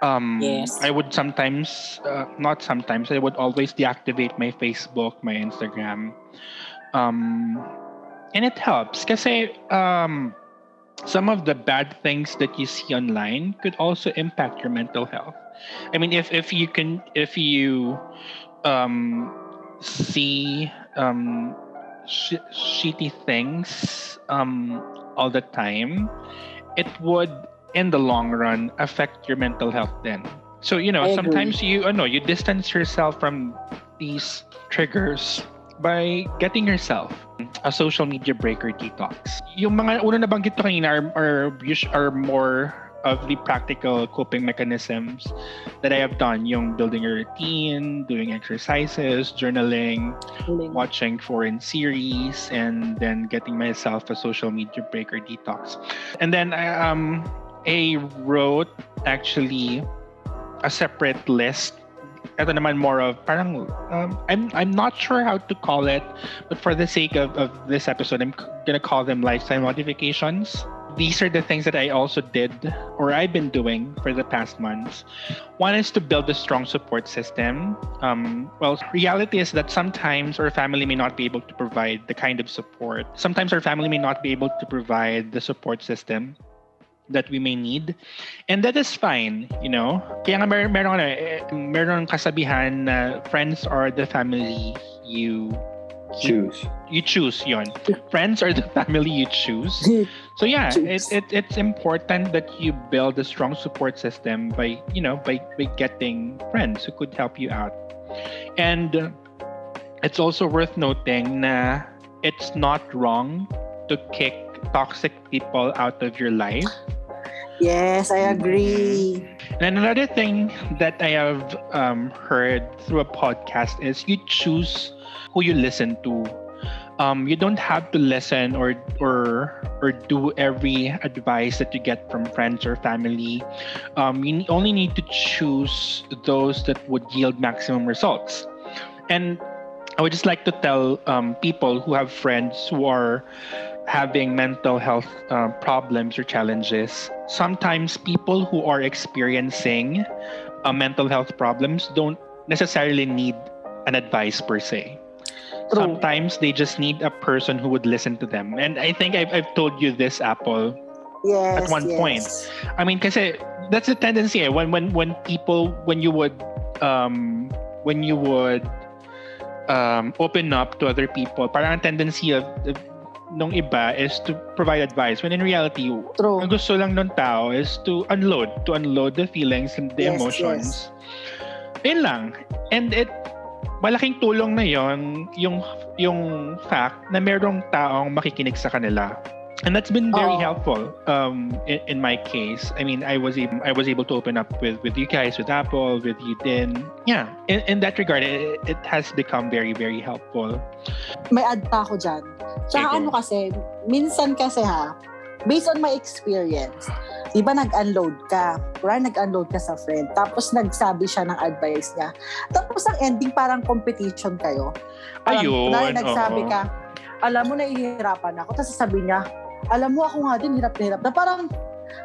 Speaker 1: Um,
Speaker 2: Yes.
Speaker 1: I would sometimes, uh, not sometimes, I would always deactivate my Facebook, my Instagram. Um, and it helps kasi um, some of the bad things that you see online could also impact your mental health. I mean, if if you can, if you um, see um, sh- shitty things um, all the time, it would, in the long run, affect your mental health. Then, so you know,
Speaker 2: I agree.
Speaker 1: sometimes you, oh no, you distance yourself from these triggers by getting yourself a social media break or detox. Yung mga una nabanggit ko kanina are, are, are more of the practical coping mechanisms that I have done. Yung building a routine, doing exercises, journaling, watching foreign series, and then getting myself a social media break or detox. And then I, um, I wrote actually a separate list. Ito naman more of parang um, I'm I'm not sure how to call it, but for the sake of, of this episode, I'm gonna call them lifestyle modifications. These are the things that I also did or I've been doing for the past months. One is to build a strong support system. Um, well, reality is that sometimes our family may not be able to provide the kind of support. Sometimes our family may not be able to provide the support system that we may need. And that is fine, you know. Kaya nga mer meron, eh, meron kasabihan na friends are the family you
Speaker 3: Choose.
Speaker 1: you choose yon. Friends are the [LAUGHS] family you choose. So yeah, [LAUGHS] it,
Speaker 2: Choose.
Speaker 1: it, it's important that you build a strong support system by you know by, by getting friends who could help you out. And it's also worth noting na it's not wrong to kick toxic people out of your life.
Speaker 2: Yes, I agree.
Speaker 1: And another thing that I have um, heard through a podcast is you choose who you listen to. Um, you don't have to listen or or or do every advice that you get from friends or family. Um, you only need to choose those that would yield maximum results. And I would just like to tell um, people who have friends who are having mental health uh, problems or challenges. Sometimes people who are experiencing uh, mental health problems don't necessarily need an advice per se.
Speaker 2: True.
Speaker 1: Sometimes they just need a person who would listen to them. And I think I've, I've told you this, Apple,
Speaker 2: Yes.
Speaker 1: at one
Speaker 2: yes.
Speaker 1: point. I mean, because that's the tendency eh. when when when people when you would um when you would um open up to other people, parang ang tendency of, of nung iba is to provide advice when in reality
Speaker 2: True.
Speaker 1: ang gusto lang ng tao is to unload to unload the feelings and the
Speaker 2: Yes,
Speaker 1: emotions. yun lang. And it malaking tulong na yon yung yung fact na merong taong makikinig sa kanila and that's been very
Speaker 2: Oo.
Speaker 1: helpful um in, in my case i mean i was able i was able to open up with with you guys with apple with you din yeah in, in that regard it, it has become very very helpful
Speaker 2: May add pa ako dyan. Tsaka ano kasi, minsan kasi ha, based on my experience, di ba nag-unload ka? Right, nag-unload ka sa friend. Tapos nagsabi siya ng advice niya. Tapos ang ending parang competition kayo. Parang,
Speaker 1: Ayun,
Speaker 2: kunwari nagsabi
Speaker 1: oo.
Speaker 2: ka, alam mo nahihirapan ako. Tapos sasabi niya, alam mo ako nga din, hirap na hirap. Na parang,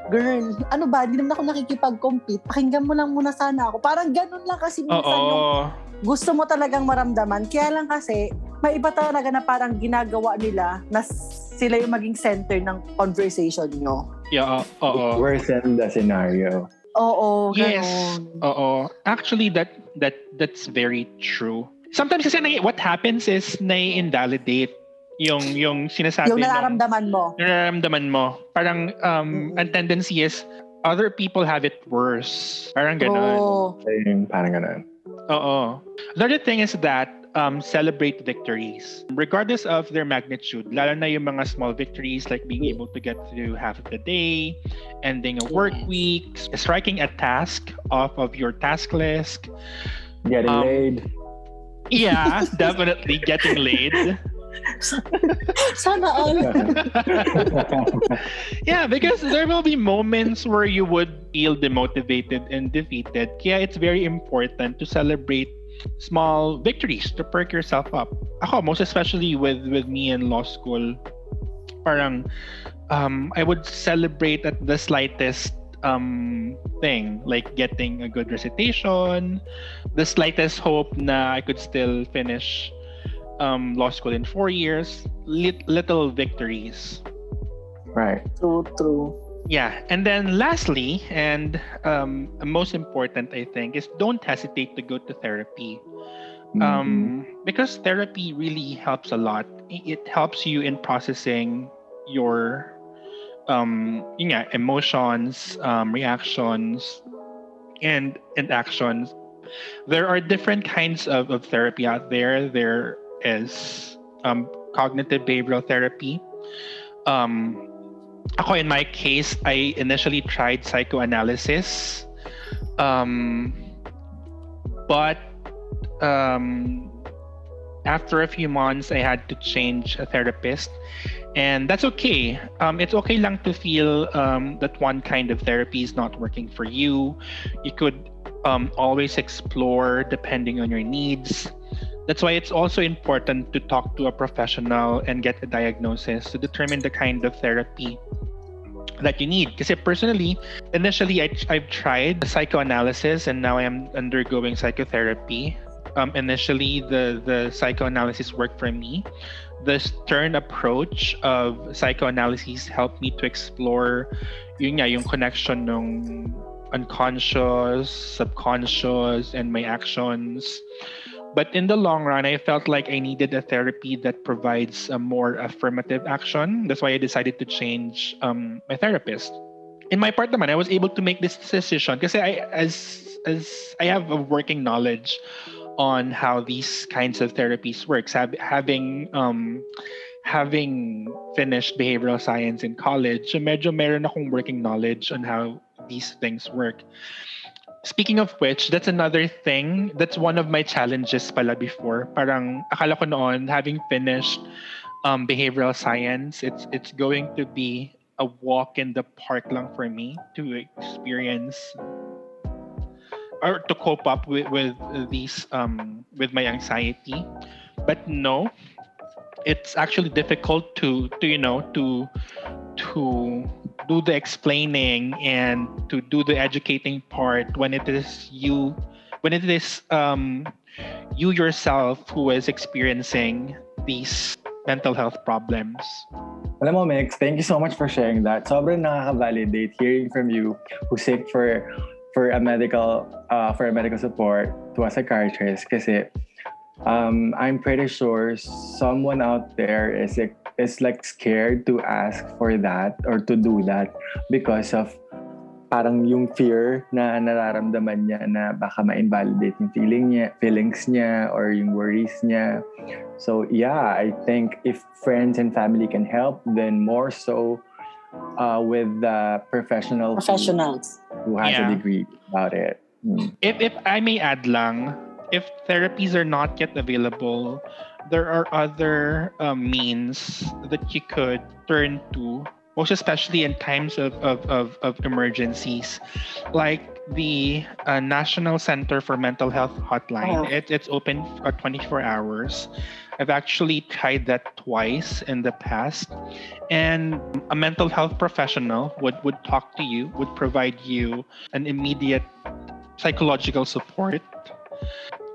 Speaker 2: girl, ano ba, hindi naman ako nakikipag-compete. Pakinggan mo lang muna sana ako. Parang ganun lang kasi minsan yung
Speaker 1: oo
Speaker 2: gusto mo talagang maramdaman. Kaya lang kasi, may iba talaga na parang ginagawa nila na sila yung maging center ng conversation nyo.
Speaker 1: yeah oo
Speaker 3: Worsen the scenario.
Speaker 2: Oo,
Speaker 1: Yes.
Speaker 2: ganun.
Speaker 1: Oo. Actually, that that that's very true. Sometimes kasi what happens is nai-invalidate yung yung sinasabi
Speaker 2: Yung
Speaker 1: nung-
Speaker 2: nararamdaman mo.
Speaker 1: yung nararamdaman mo. Parang um
Speaker 2: Mm.
Speaker 1: ang tendency is other people have it worse. Parang ganun.
Speaker 3: Ayun, parang ganun.
Speaker 1: Oo. Another thing is that um, celebrate victories. Regardless of their magnitude, lalo na yung mga small victories like being able to get through half of the day, ending a work
Speaker 2: Yes.
Speaker 1: week, striking a task off of your task list.
Speaker 3: Getting
Speaker 1: Um,
Speaker 3: laid.
Speaker 1: Yeah, [LAUGHS] definitely getting laid.
Speaker 2: Sana all. [LAUGHS]
Speaker 1: yeah, because there will be moments where you would feel demotivated and defeated. Kaya it's very important to celebrate small victories to perk yourself up. Ako, most especially with with me in law school, parang um, I would celebrate at the slightest um thing like getting a good recitation the slightest hope na I could still finish um law school in four years lit- little victories
Speaker 3: right.
Speaker 2: True, true.
Speaker 1: yeah and then lastly and um most important i think is don't hesitate to go to therapy
Speaker 3: Mhm.
Speaker 1: um because therapy really helps a lot it helps you in processing your um yun nga, emotions um reactions and and actions there are different kinds of, of therapy out there there is um cognitive behavioral therapy. Um ako in my case i initially tried psychoanalysis. Um but um after a few months i had to change a therapist. And that's okay. Um it's okay lang to feel um that one kind of therapy is not working for you. You could um always explore depending on your needs that's why it's also important to talk to a professional and get a diagnosis to determine the kind of therapy that you need. Because personally, initially I, I've tried psychoanalysis and now I am undergoing psychotherapy. Um, initially, the, the psychoanalysis worked for me. The stern approach of psychoanalysis helped me to explore yun nga, yung connection ng unconscious, subconscious, and my actions. But in the long run, I felt like I needed a therapy that provides a more affirmative action. That's why I decided to change um, my therapist. In my part naman, I was able to make this decision because I, as as I have a working knowledge on how these kinds of therapies works. Have, having um, having finished behavioral science in college, medyo meron akong working knowledge on how these things work. Speaking of which, that's another thing. That's one of my challenges pala before. Parang akala ko noon, having finished um, behavioral science, it's it's going to be a walk in the park lang for me to experience or to cope up with, with these um, with my anxiety. But no, it's actually difficult to to you know to to do the explaining and to do the educating part when it is you when it is um you yourself who is experiencing these mental health problems
Speaker 3: Alam mo, Mix, thank you so much for sharing that. Sobrang nakaka-validate hearing from you who seek for for a medical uh, for a medical support to a psychiatrist kasi um, I'm pretty sure someone out there is is like scared to ask for that or to do that because of parang yung fear na nararamdaman niya na baka ma-invalidate yung feeling niya, feelings niya or yung worries niya. So yeah, I think if friends and family can help, then more so uh, with the professional
Speaker 2: professionals
Speaker 3: who has yeah. a degree about it.
Speaker 1: Mm. If if I may add lang, if therapies are not yet available, there are other um, means that you could turn to most especially in times of, of, of, of emergencies, like the uh, National Center for Mental Health Hotline. Oh. It, it's open for 24 hours. I've actually tried that twice in the past. And a mental health professional would, would talk to you, would provide you an immediate psychological support.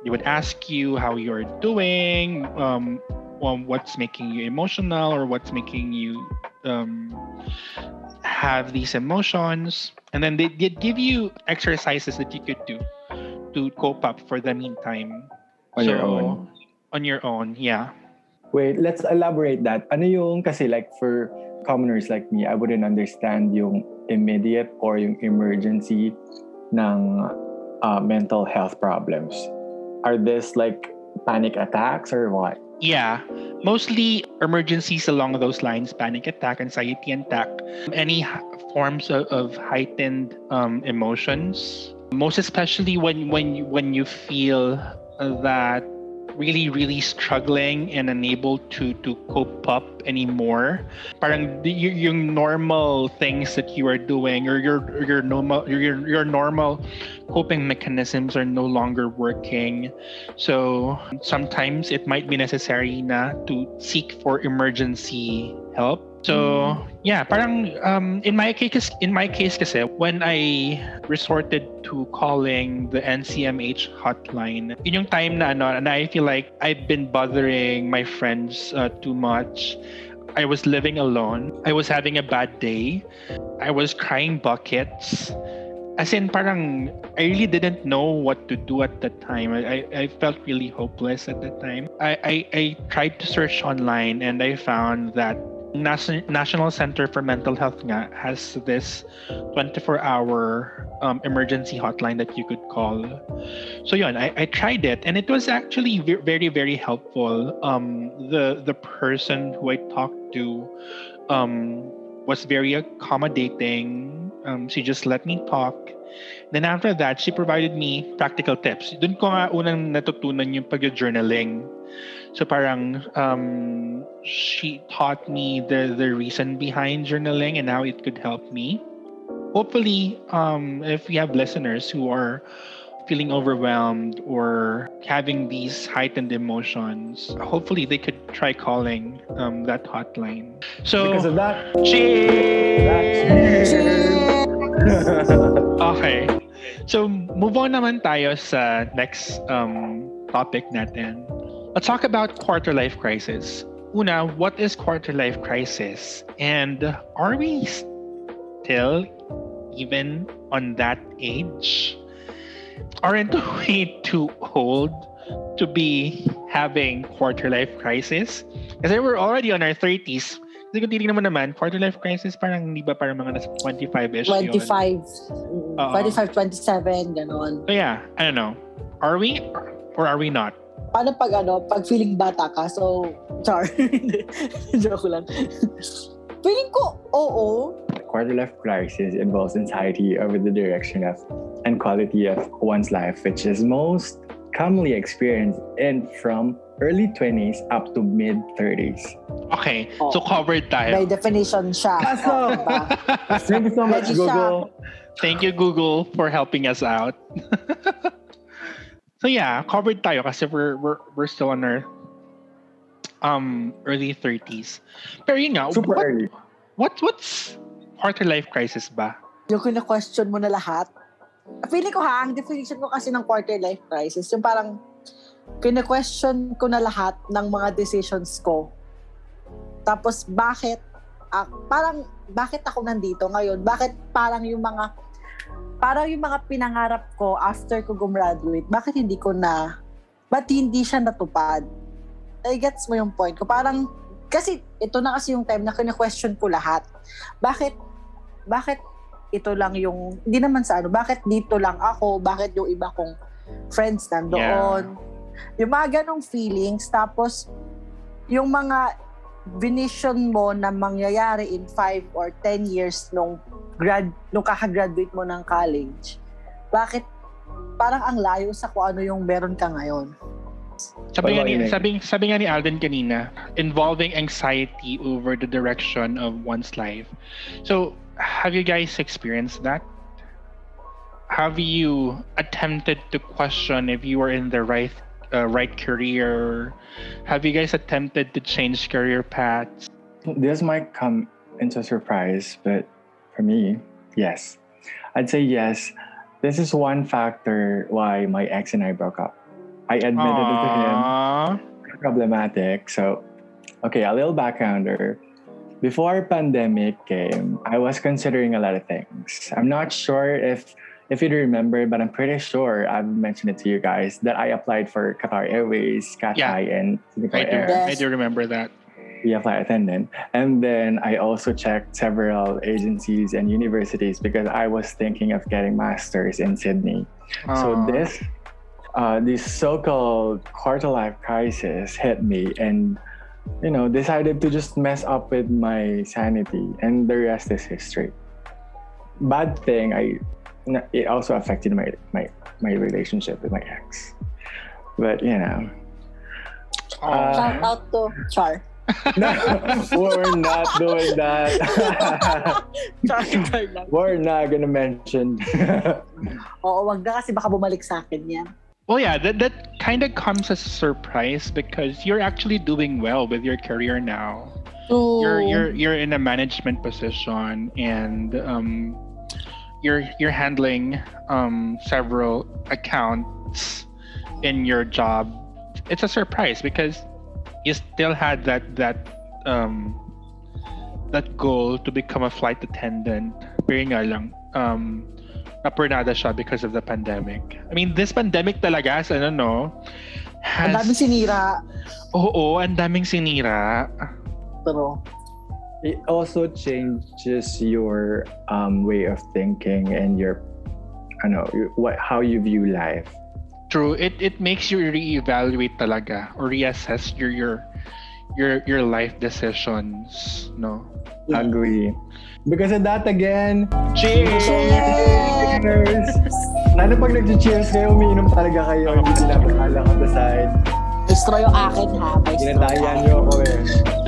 Speaker 1: They would ask you how you're doing, um, what's making you emotional, or what's making you um, have these emotions. And then they did give you exercises that you could do to cope up for the meantime.
Speaker 3: On so, your own?
Speaker 1: on your own yeah.
Speaker 3: Wait let's elaborate that. Ano yung kasi like for commoners like me I wouldn't understand yung immediate or yung emergency ng uh, mental health problems are this like panic attacks or what?
Speaker 1: Yeah. Mostly emergencies along those lines panic attack anxiety attack. Any forms of, of heightened um, emotions. Most especially when when when you feel that really really struggling and unable to to cope up anymore. Parang yung normal things that you are doing or your your normal your your normal coping mechanisms are no longer working. So sometimes it might be necessary na to seek for emergency help so yeah, parang um, in my case in my case kasi when I resorted to calling the NCMH hotline, in yung time na ano, and I feel like I've been bothering my friends uh, too much. I was living alone. I was having a bad day. I was crying buckets. As in, parang, I really didn't know what to do at that time. I, I felt really hopeless at that time. I, I, I tried to search online and I found that National Center for Mental Health nga has this 24-hour um, emergency hotline that you could call. So yun, I, I tried it and it was actually very, very helpful. Um, the the person who I talked to um, was very accommodating. Um, she just let me talk. Then after that, she provided me practical tips. Doon ko nga unang natutunan yung pag-journaling. So parang um, she taught me the the reason behind journaling and how it could help me. Hopefully, um, if we have listeners who are feeling overwhelmed or having these heightened emotions, hopefully they could try calling um, that hotline. So
Speaker 3: because of that,
Speaker 1: cheers. [LAUGHS] okay. So move on naman tayo sa next um, topic natin. Let's talk about quarter life crisis. Una, what is quarter life crisis? And are we still even on that age? Aren't [LAUGHS] we too old to be having quarter life crisis? Kasi we're already on our 30s. Kasi kung titignan mo naman, quarter life crisis parang hindi ba parang mga nasa 25-ish
Speaker 2: 25. Yun. 25, 27, ganon.
Speaker 1: So yeah, I don't know. Are we or are we not?
Speaker 2: Paano pag ano, pag feeling bata ka, so, char. [LAUGHS] Joke lang. feeling ko, oo.
Speaker 3: Quarter life crisis involves anxiety over the direction of and quality of one's life, which is most commonly experienced in from early 20s up to mid 30s.
Speaker 1: Okay, oh. so covered tayo.
Speaker 2: By definition siya.
Speaker 3: So, Thank you so much, Google.
Speaker 1: Thank you, Google, for helping us out. [LAUGHS] So yeah, covered tayo kasi we're we're, we're still on our um early 30s. Pero yun nga,
Speaker 3: Super
Speaker 1: what,
Speaker 3: early.
Speaker 1: What what's quarter life crisis ba?
Speaker 2: Yung kina-question mo na lahat. Feeling ko ha, ang definition ko kasi ng quarter life crisis, yung parang kina-question ko na lahat ng mga decisions ko. Tapos bakit ah, parang bakit ako nandito ngayon? Bakit parang yung mga parang yung mga pinangarap ko after ko gumraduate, bakit hindi ko na ba't hindi siya natupad? I gets mo yung point ko. Parang kasi ito na kasi yung time na kina-question ko lahat. Bakit bakit ito lang yung hindi naman sa ano, bakit dito lang ako? Bakit yung iba kong friends nandoon? Yeah. Yung mga ganong feelings tapos yung mga vision mo na mangyayari in 5 or 10 years nung grad nung kaka-graduate mo ng college, bakit parang ang layo sa kung ano yung meron ka ngayon?
Speaker 1: Sabi nga, ni, sabi, sabi nga ni Alden kanina, involving anxiety over the direction of one's life. So, have you guys experienced that? Have you attempted to question if you are in the right uh, right career? Have you guys attempted to change career paths?
Speaker 3: This might come into a surprise, but for me, yes. I'd say yes. This is one factor why my ex and I broke up. I admitted Aww. it to him. Problematic. So, okay, a little backgrounder. Before pandemic came, I was considering a lot of things. I'm not sure if if you remember, but I'm pretty sure I've mentioned it to you guys that I applied for Qatar Airways, Cathay, yeah. and
Speaker 1: Singapore I do, Air. I do remember that.
Speaker 3: A flight attendant. And then I also checked several agencies and universities because I was thinking of getting masters in Sydney. Aww. So this uh, this so-called quarter life crisis hit me and you know decided to just mess up with my sanity and the rest is history bad thing i it also affected my my my relationship with my ex. But you know,
Speaker 2: uh, shout out to Char. [LAUGHS]
Speaker 3: no, [LAUGHS] we're not doing that. we're not gonna mention. [LAUGHS]
Speaker 2: Oo, wag na kasi baka bumalik sa akin yan.
Speaker 1: Well, yeah, that, that kind of comes as a surprise because you're actually doing well with your career now. Ooh. You're you're you're in a management position and um, you're you're handling um, several accounts in your job, it's a surprise because you still had that that um, that goal to become a flight attendant. Pero nga lang, um, napurnada siya because of the pandemic. I mean, this pandemic talaga, ano no,
Speaker 2: has... Ang daming sinira.
Speaker 1: Oo, ang daming sinira.
Speaker 2: Pero,
Speaker 3: it also changes your um, way of thinking and your I know what how you view life.
Speaker 1: True. It it makes you reevaluate talaga or reassess your your your your life decisions, no?
Speaker 3: Yeah. Agree. Because of that again,
Speaker 1: cheers!
Speaker 3: Cheers! Lalo pag nag-cheers kayo, umiinom talaga kayo. Hindi sila on the side.
Speaker 2: Gusto yung akin ha.
Speaker 3: Ginadayan niyo ako eh.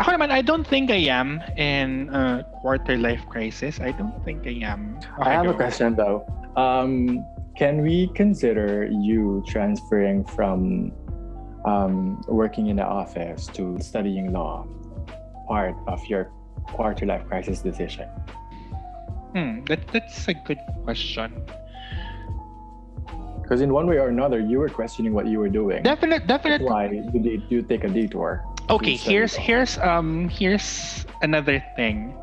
Speaker 1: Ako naman, I don't think I am in a quarter life crisis. I don't think I am.
Speaker 3: Okay, I have go. a question though. Um, can we consider you transferring from um, working in the office to studying law part of your quarter life crisis decision?
Speaker 1: Hmm, that, that's a good question.
Speaker 3: Because in one way or another, you were questioning what you were doing.
Speaker 1: Definitely, definitely.
Speaker 3: Why did you take a detour?
Speaker 1: Okay, here's here's um here's another thing,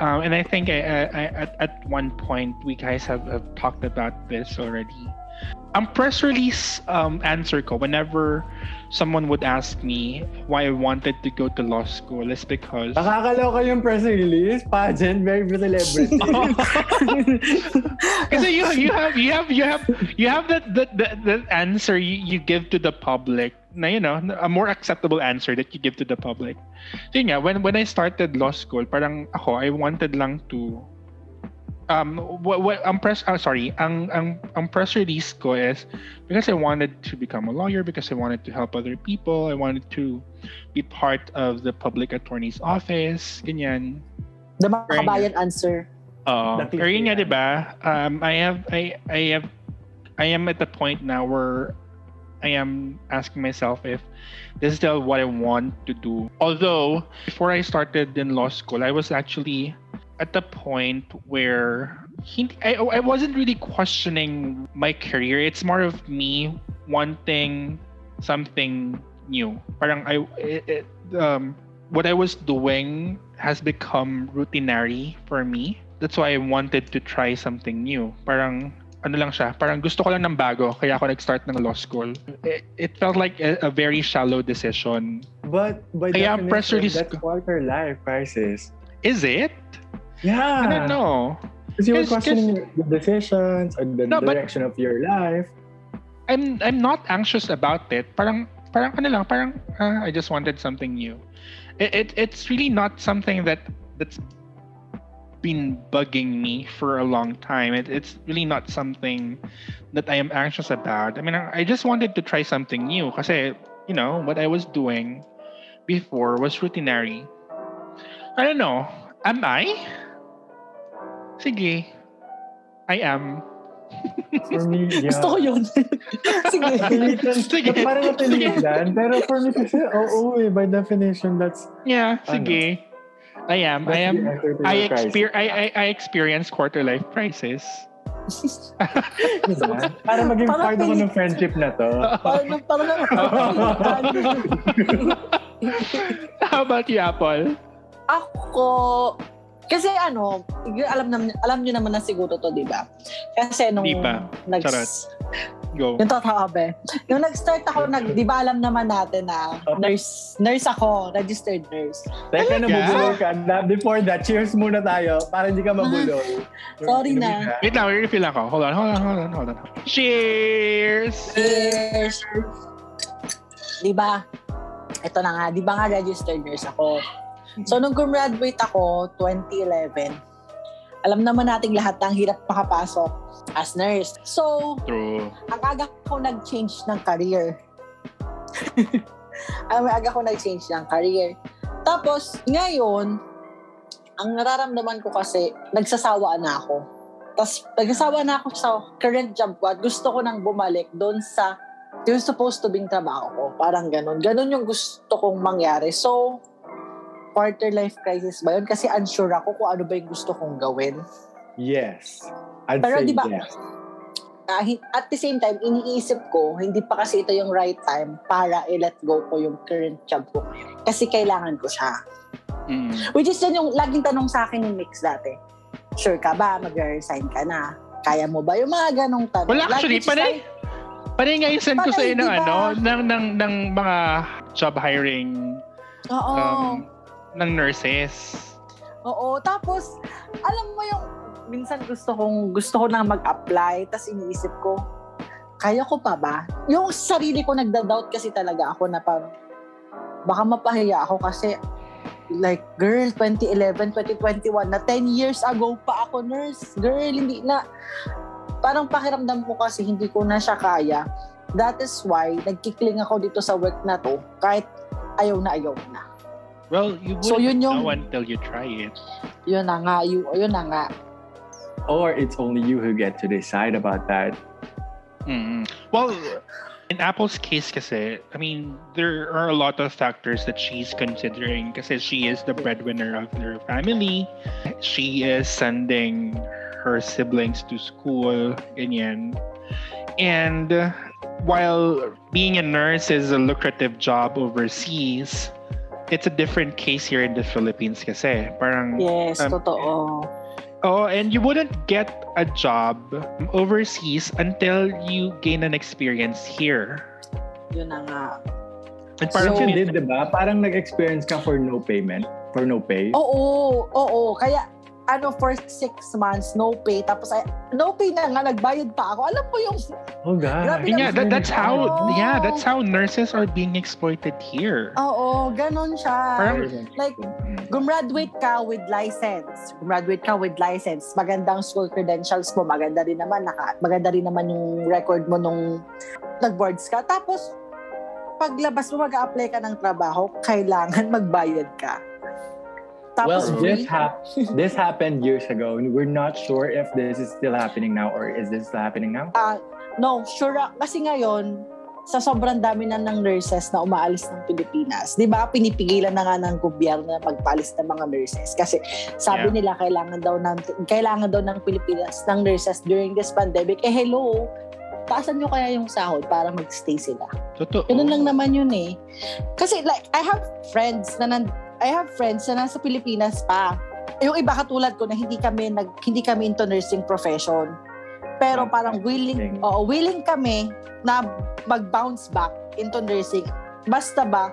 Speaker 1: um, and I think I, I, I, at at one point we guys have, have talked about this already. Ang press release um, answer ko whenever someone would ask me why I wanted to go to law school is because...
Speaker 3: Nakakaloka yung press release, pageant, very celebrity. [LAUGHS] [LAUGHS]
Speaker 1: Kasi you, you have you have you have you have that that, that, that answer you, you give to the public na you know a more acceptable answer that you give to the public. So yun nga, when when I started law school, parang ako I wanted lang to um what, what ang press uh, sorry ang ang ang press release ko is because I wanted to become a lawyer because I wanted to help other people I wanted to be part of the public attorney's office ganyan.
Speaker 2: The makabayan answer.
Speaker 1: Uh, pero yun nga diba um I have I I have I am at the point now where I am asking myself if this is still what I want to do. Although before I started in law school, I was actually at the point where he, I, I wasn't really questioning my career. It's more of me wanting something new. Parang I it, it, um what I was doing has become routinary for me. That's why I wanted to try something new. Parang ano lang siya, parang gusto ko lang ng bago, kaya ako nag-start ng law school. It, it felt like a, a very shallow decision.
Speaker 3: But by
Speaker 1: Kaya
Speaker 3: definition,
Speaker 1: press release
Speaker 3: that's quarter life crisis.
Speaker 1: Is it?
Speaker 3: Yeah.
Speaker 1: I don't know.
Speaker 3: Because you were questioning the decisions or the
Speaker 1: No,
Speaker 3: direction of your life.
Speaker 1: I'm I'm not anxious about it. Parang parang ano lang, parang ah, I just wanted something new. It, it it's really not something that that's been bugging me for a long time. It, it's really not something that I am anxious about. I mean, I I just wanted to try something new kasi, you know, what I was doing before was routinary. I don't know. Am I? Sige. I am.
Speaker 3: For me, [LAUGHS] yeah.
Speaker 2: Gusto ko yun. [LAUGHS] Sige.
Speaker 3: Pilitan.
Speaker 1: Sige.
Speaker 3: Parang napilitan? Pero for me kasi, oo eh, by definition, that's
Speaker 1: Yeah,
Speaker 3: Ano?
Speaker 1: sige. I am. I am. I exper- I, I I experience quarter life crisis. [LAUGHS]
Speaker 3: Diba? Para maging
Speaker 2: Parang
Speaker 3: part ako ng friendship na to.
Speaker 2: Parang, parang
Speaker 1: How about you, Apple?
Speaker 2: Ako, kasi ano, alam na, alam niyo naman na siguro to, di ba? Kasi nung
Speaker 1: Di pa.
Speaker 2: nag,
Speaker 1: Charot. Go.
Speaker 2: yung totoo ba? Nung nag-start ako, nag, di ba alam naman natin na nurse, nurse ako, registered nurse.
Speaker 3: Teka,
Speaker 1: Talaga?
Speaker 3: nabubulol ka. Na, before that, cheers muna tayo para hindi ka mabulol.
Speaker 2: Sorry na.
Speaker 1: Wait lang, refill ako. Hold on, hold on, hold on, hold on. Cheers!
Speaker 2: Cheers! Di ba? Ito na nga, di ba nga registered nurse ako? So, nung gumraduate ako, 2011, alam naman nating lahat ang hirap makapasok as nurse. So,
Speaker 1: True.
Speaker 2: ang aga ko nag-change ng career. [LAUGHS] ang aga ko nag-change ng career. Tapos, ngayon, ang nararamdaman ko kasi, nagsasawa na ako. Tapos, nagsasawa na ako sa current job ko at gusto ko nang bumalik doon sa yung supposed to being trabaho ko. Parang ganun. Ganun yung gusto kong mangyari. So, quarter life crisis ba yun? Kasi unsure ako kung ano ba yung gusto kong gawin.
Speaker 3: Yes. I'd
Speaker 2: Pero di ba-
Speaker 3: yes.
Speaker 2: Hin- at the same time, iniisip ko, hindi pa kasi ito yung right time para i-let go ko yung current job ko. Kasi kailangan ko siya.
Speaker 1: Mm.
Speaker 2: Which is yun yung laging tanong sa akin ni Mix dati. Sure ka ba? Mag-resign ka na? Kaya mo ba? Yung mga ganong tanong.
Speaker 1: Wala,
Speaker 2: Lagi
Speaker 1: actually,
Speaker 2: siya-
Speaker 1: panay. Panay nga yung send ko
Speaker 2: Panay,
Speaker 1: sa'yo ng
Speaker 2: diba?
Speaker 1: ano, ng, ng, ng mga job hiring
Speaker 2: Oo.
Speaker 1: um, ng nurses.
Speaker 2: Oo. Tapos, alam mo yung, minsan gusto kong, gusto ko lang mag-apply, tapos iniisip ko, kaya ko pa ba? Yung sarili ko nagda-doubt kasi talaga ako na parang, baka mapahiya ako kasi, like, girl, 2011, 2021, na 10 years ago pa ako nurse. Girl, hindi na, parang pakiramdam ko kasi hindi ko na siya kaya. That is why, nagkikling ako dito sa work na to, kahit ayaw na ayaw na.
Speaker 1: Well, you wouldn't
Speaker 2: So, yun yung-
Speaker 1: know until you try it.
Speaker 2: Yun na nga, yun, yun na nga.
Speaker 3: Or it's only you who get to decide about that.
Speaker 1: Mm. Well, in Apple's case kasi, I mean, there are a lot of factors that she's considering kasi she is the breadwinner of their family. She is sending her siblings to school, ganyan. And uh, while being a nurse is a lucrative job overseas, it's a different case here in the Philippines kasi. Parang
Speaker 2: Yes,
Speaker 1: Um,
Speaker 2: totoo.
Speaker 1: Oh, and you wouldn't get a job overseas until you gain an experience here.
Speaker 2: Yun na nga.
Speaker 1: And
Speaker 3: Parang you
Speaker 1: feel-
Speaker 3: did, di ba? Parang nag-experience ka for no payment. For no pay.
Speaker 2: Oo, oo. Kaya, ano, for six months, no pay. Tapos, ay, no pay na nga, nagbayad pa ako. Alam mo yung,
Speaker 3: Oh, God.
Speaker 2: Grabe
Speaker 1: yeah, that, that's how
Speaker 2: Oh.
Speaker 1: yeah, that's how nurses are being exploited here.
Speaker 2: oo, ganon siya.
Speaker 1: Parang-
Speaker 2: like, gumraduate ka with license. Gumraduate ka with license. Magandang school credentials mo. Maganda rin naman, naka, maganda rin naman yung record mo nung nag-boards ka. Tapos, paglabas mo, mag-apply ka ng trabaho, kailangan [LAUGHS] magbayad ka.
Speaker 3: Well,
Speaker 2: Tapos,
Speaker 3: this
Speaker 2: free.
Speaker 3: hap- [LAUGHS] this happened years ago. and We're not sure if this is still happening now or is this still happening now?
Speaker 2: No, sure. Kasi ngayon, sa sobrang dami na ng nurses na umaalis ng Pilipinas, di ba, pinipigilan na nga ng gobyerno na magpalis ng mga nurses. Kasi sabi
Speaker 1: Yeah.
Speaker 2: nila, kailangan daw, ng, kailangan daw ng Pilipinas ng nurses during this pandemic. Eh, hello, taasan nyo kaya yung sahod para magstay sila.
Speaker 1: Totoo.
Speaker 2: Ganun lang naman yun eh. Kasi like, I have friends na nan, I have friends na nasa Pilipinas pa. Yung iba katulad ko na hindi kami nag hindi kami into nursing profession. Pero parang willing, oo, willing kami na mag-bounce back into nursing. Basta ba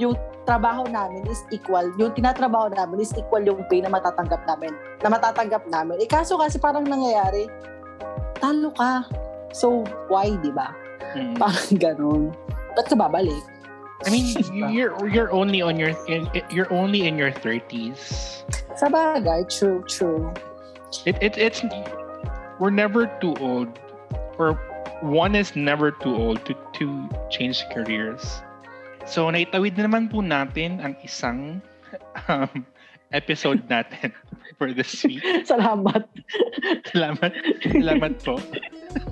Speaker 2: yung trabaho namin is equal, yung tinatrabaho namin is equal yung pay na matatanggap namin, na matatanggap namin. Eh kaso kasi parang nangyayari, talo ka. So, why, di ba?
Speaker 1: Mm.
Speaker 2: Parang ganun. Ba't ka babalik?
Speaker 1: I mean, you're you're only on your you're only in your 30s.
Speaker 2: Sa bagay, true, true.
Speaker 1: It, it it's we're never too old or one is never too old to to change careers. So naitawid na naman po natin ang isang [LAUGHS] um, episode natin [LAUGHS] for this week. [LAUGHS]
Speaker 2: Salamat.
Speaker 1: Salamat. Salamat po.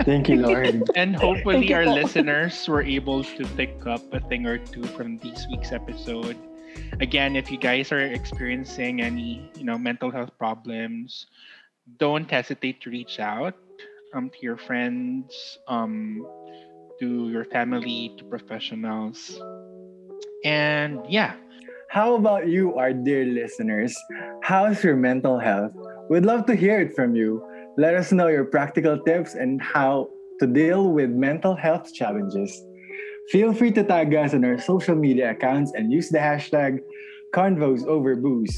Speaker 3: Thank you, Lord.
Speaker 1: And hopefully our
Speaker 2: po.
Speaker 1: listeners were able to pick up a thing or two from this week's episode. Again, if you guys are experiencing any, you know, mental health problems, don't hesitate to reach out um, to your friends, um, to your family, to professionals. And yeah,
Speaker 3: How about you, our dear listeners? How's your mental health? We'd love to hear it from you. Let us know your practical tips and how to deal with mental health challenges. Feel free to tag us on our social media accounts and use the hashtag Convos Over Booze.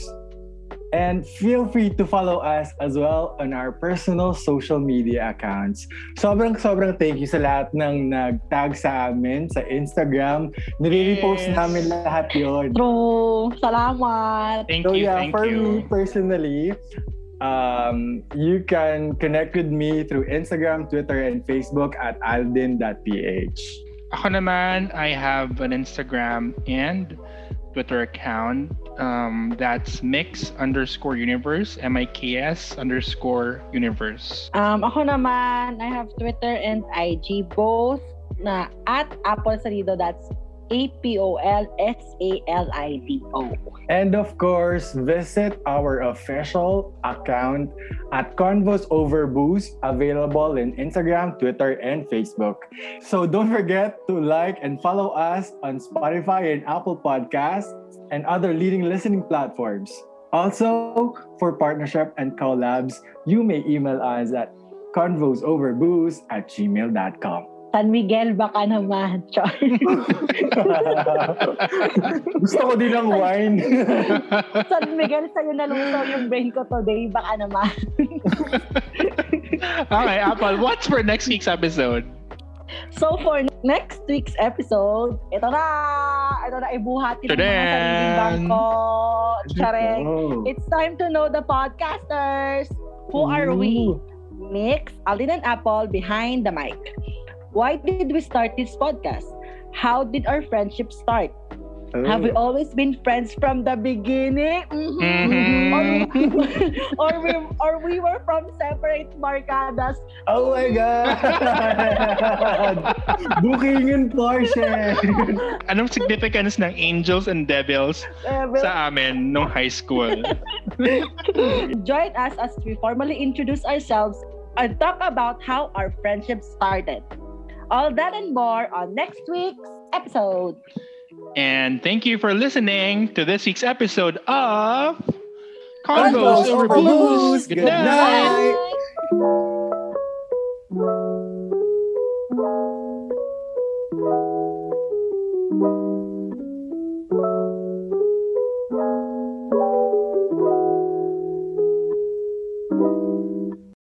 Speaker 3: And feel free to follow us as well on our personal social media accounts. Sobrang sobrang thank you sa lahat ng nag-tag sa amin sa Instagram. Nire-repost
Speaker 1: Yes.
Speaker 3: namin lahat yon.
Speaker 2: True. Salamat.
Speaker 1: thank
Speaker 3: So
Speaker 1: you,
Speaker 3: yeah,
Speaker 1: thank
Speaker 3: for
Speaker 1: you.
Speaker 3: me personally, um, you can connect with me through Instagram, Twitter, and Facebook at aldin.ph.
Speaker 1: Ako naman, I have an Instagram and Twitter account. Um, that's mix underscore universe, M-I-K-S underscore universe.
Speaker 2: Um, ako naman, I have Twitter and IG both na at Apple Salido. That's A-P-O-L-S-A-L-I-D-O.
Speaker 3: And of course, visit our official account at Convos Over Booze, available in Instagram, Twitter, and Facebook. So don't forget to like and follow us on Spotify and Apple Podcasts and other leading listening platforms. Also, for partnership and collabs, you may email us at convosoverbooze at gmail.com.
Speaker 2: San Miguel, baka naman. [LAUGHS] Char.
Speaker 3: Gusto ko din ng wine. [LAUGHS]
Speaker 2: San Miguel, sa'yo nalusaw yung brain ko today. Baka naman. [LAUGHS]
Speaker 1: okay, Apple, what's for next week's episode?
Speaker 2: So for next week's episode, ito na! Ito na, ibuhati ng mga sariling bangko. Chareng.
Speaker 3: Oh.
Speaker 2: It's time to know the podcasters. Who are we? Mix, Aldin and Apple behind the mic. Why did we start this podcast? How did our friendship start?
Speaker 3: Oh.
Speaker 2: Have we always been friends from the beginning? Mhm.
Speaker 1: Mhm.
Speaker 2: Or, [LAUGHS] or we or we were from separate barkadas.
Speaker 3: Oh my God! [LAUGHS] Booking in Porsche!
Speaker 1: Anong significance ng angels and devils
Speaker 2: well,
Speaker 1: sa amin nung high school? [LAUGHS]
Speaker 2: join us as we formally introduce ourselves and talk about how our friendship started. All that and more on next week's episode.
Speaker 1: And thank you for listening to this week's episode of
Speaker 3: Convos
Speaker 1: Convos Over
Speaker 3: Over
Speaker 1: Booze.
Speaker 3: Booze.
Speaker 1: Good
Speaker 3: Good
Speaker 1: night.
Speaker 3: night.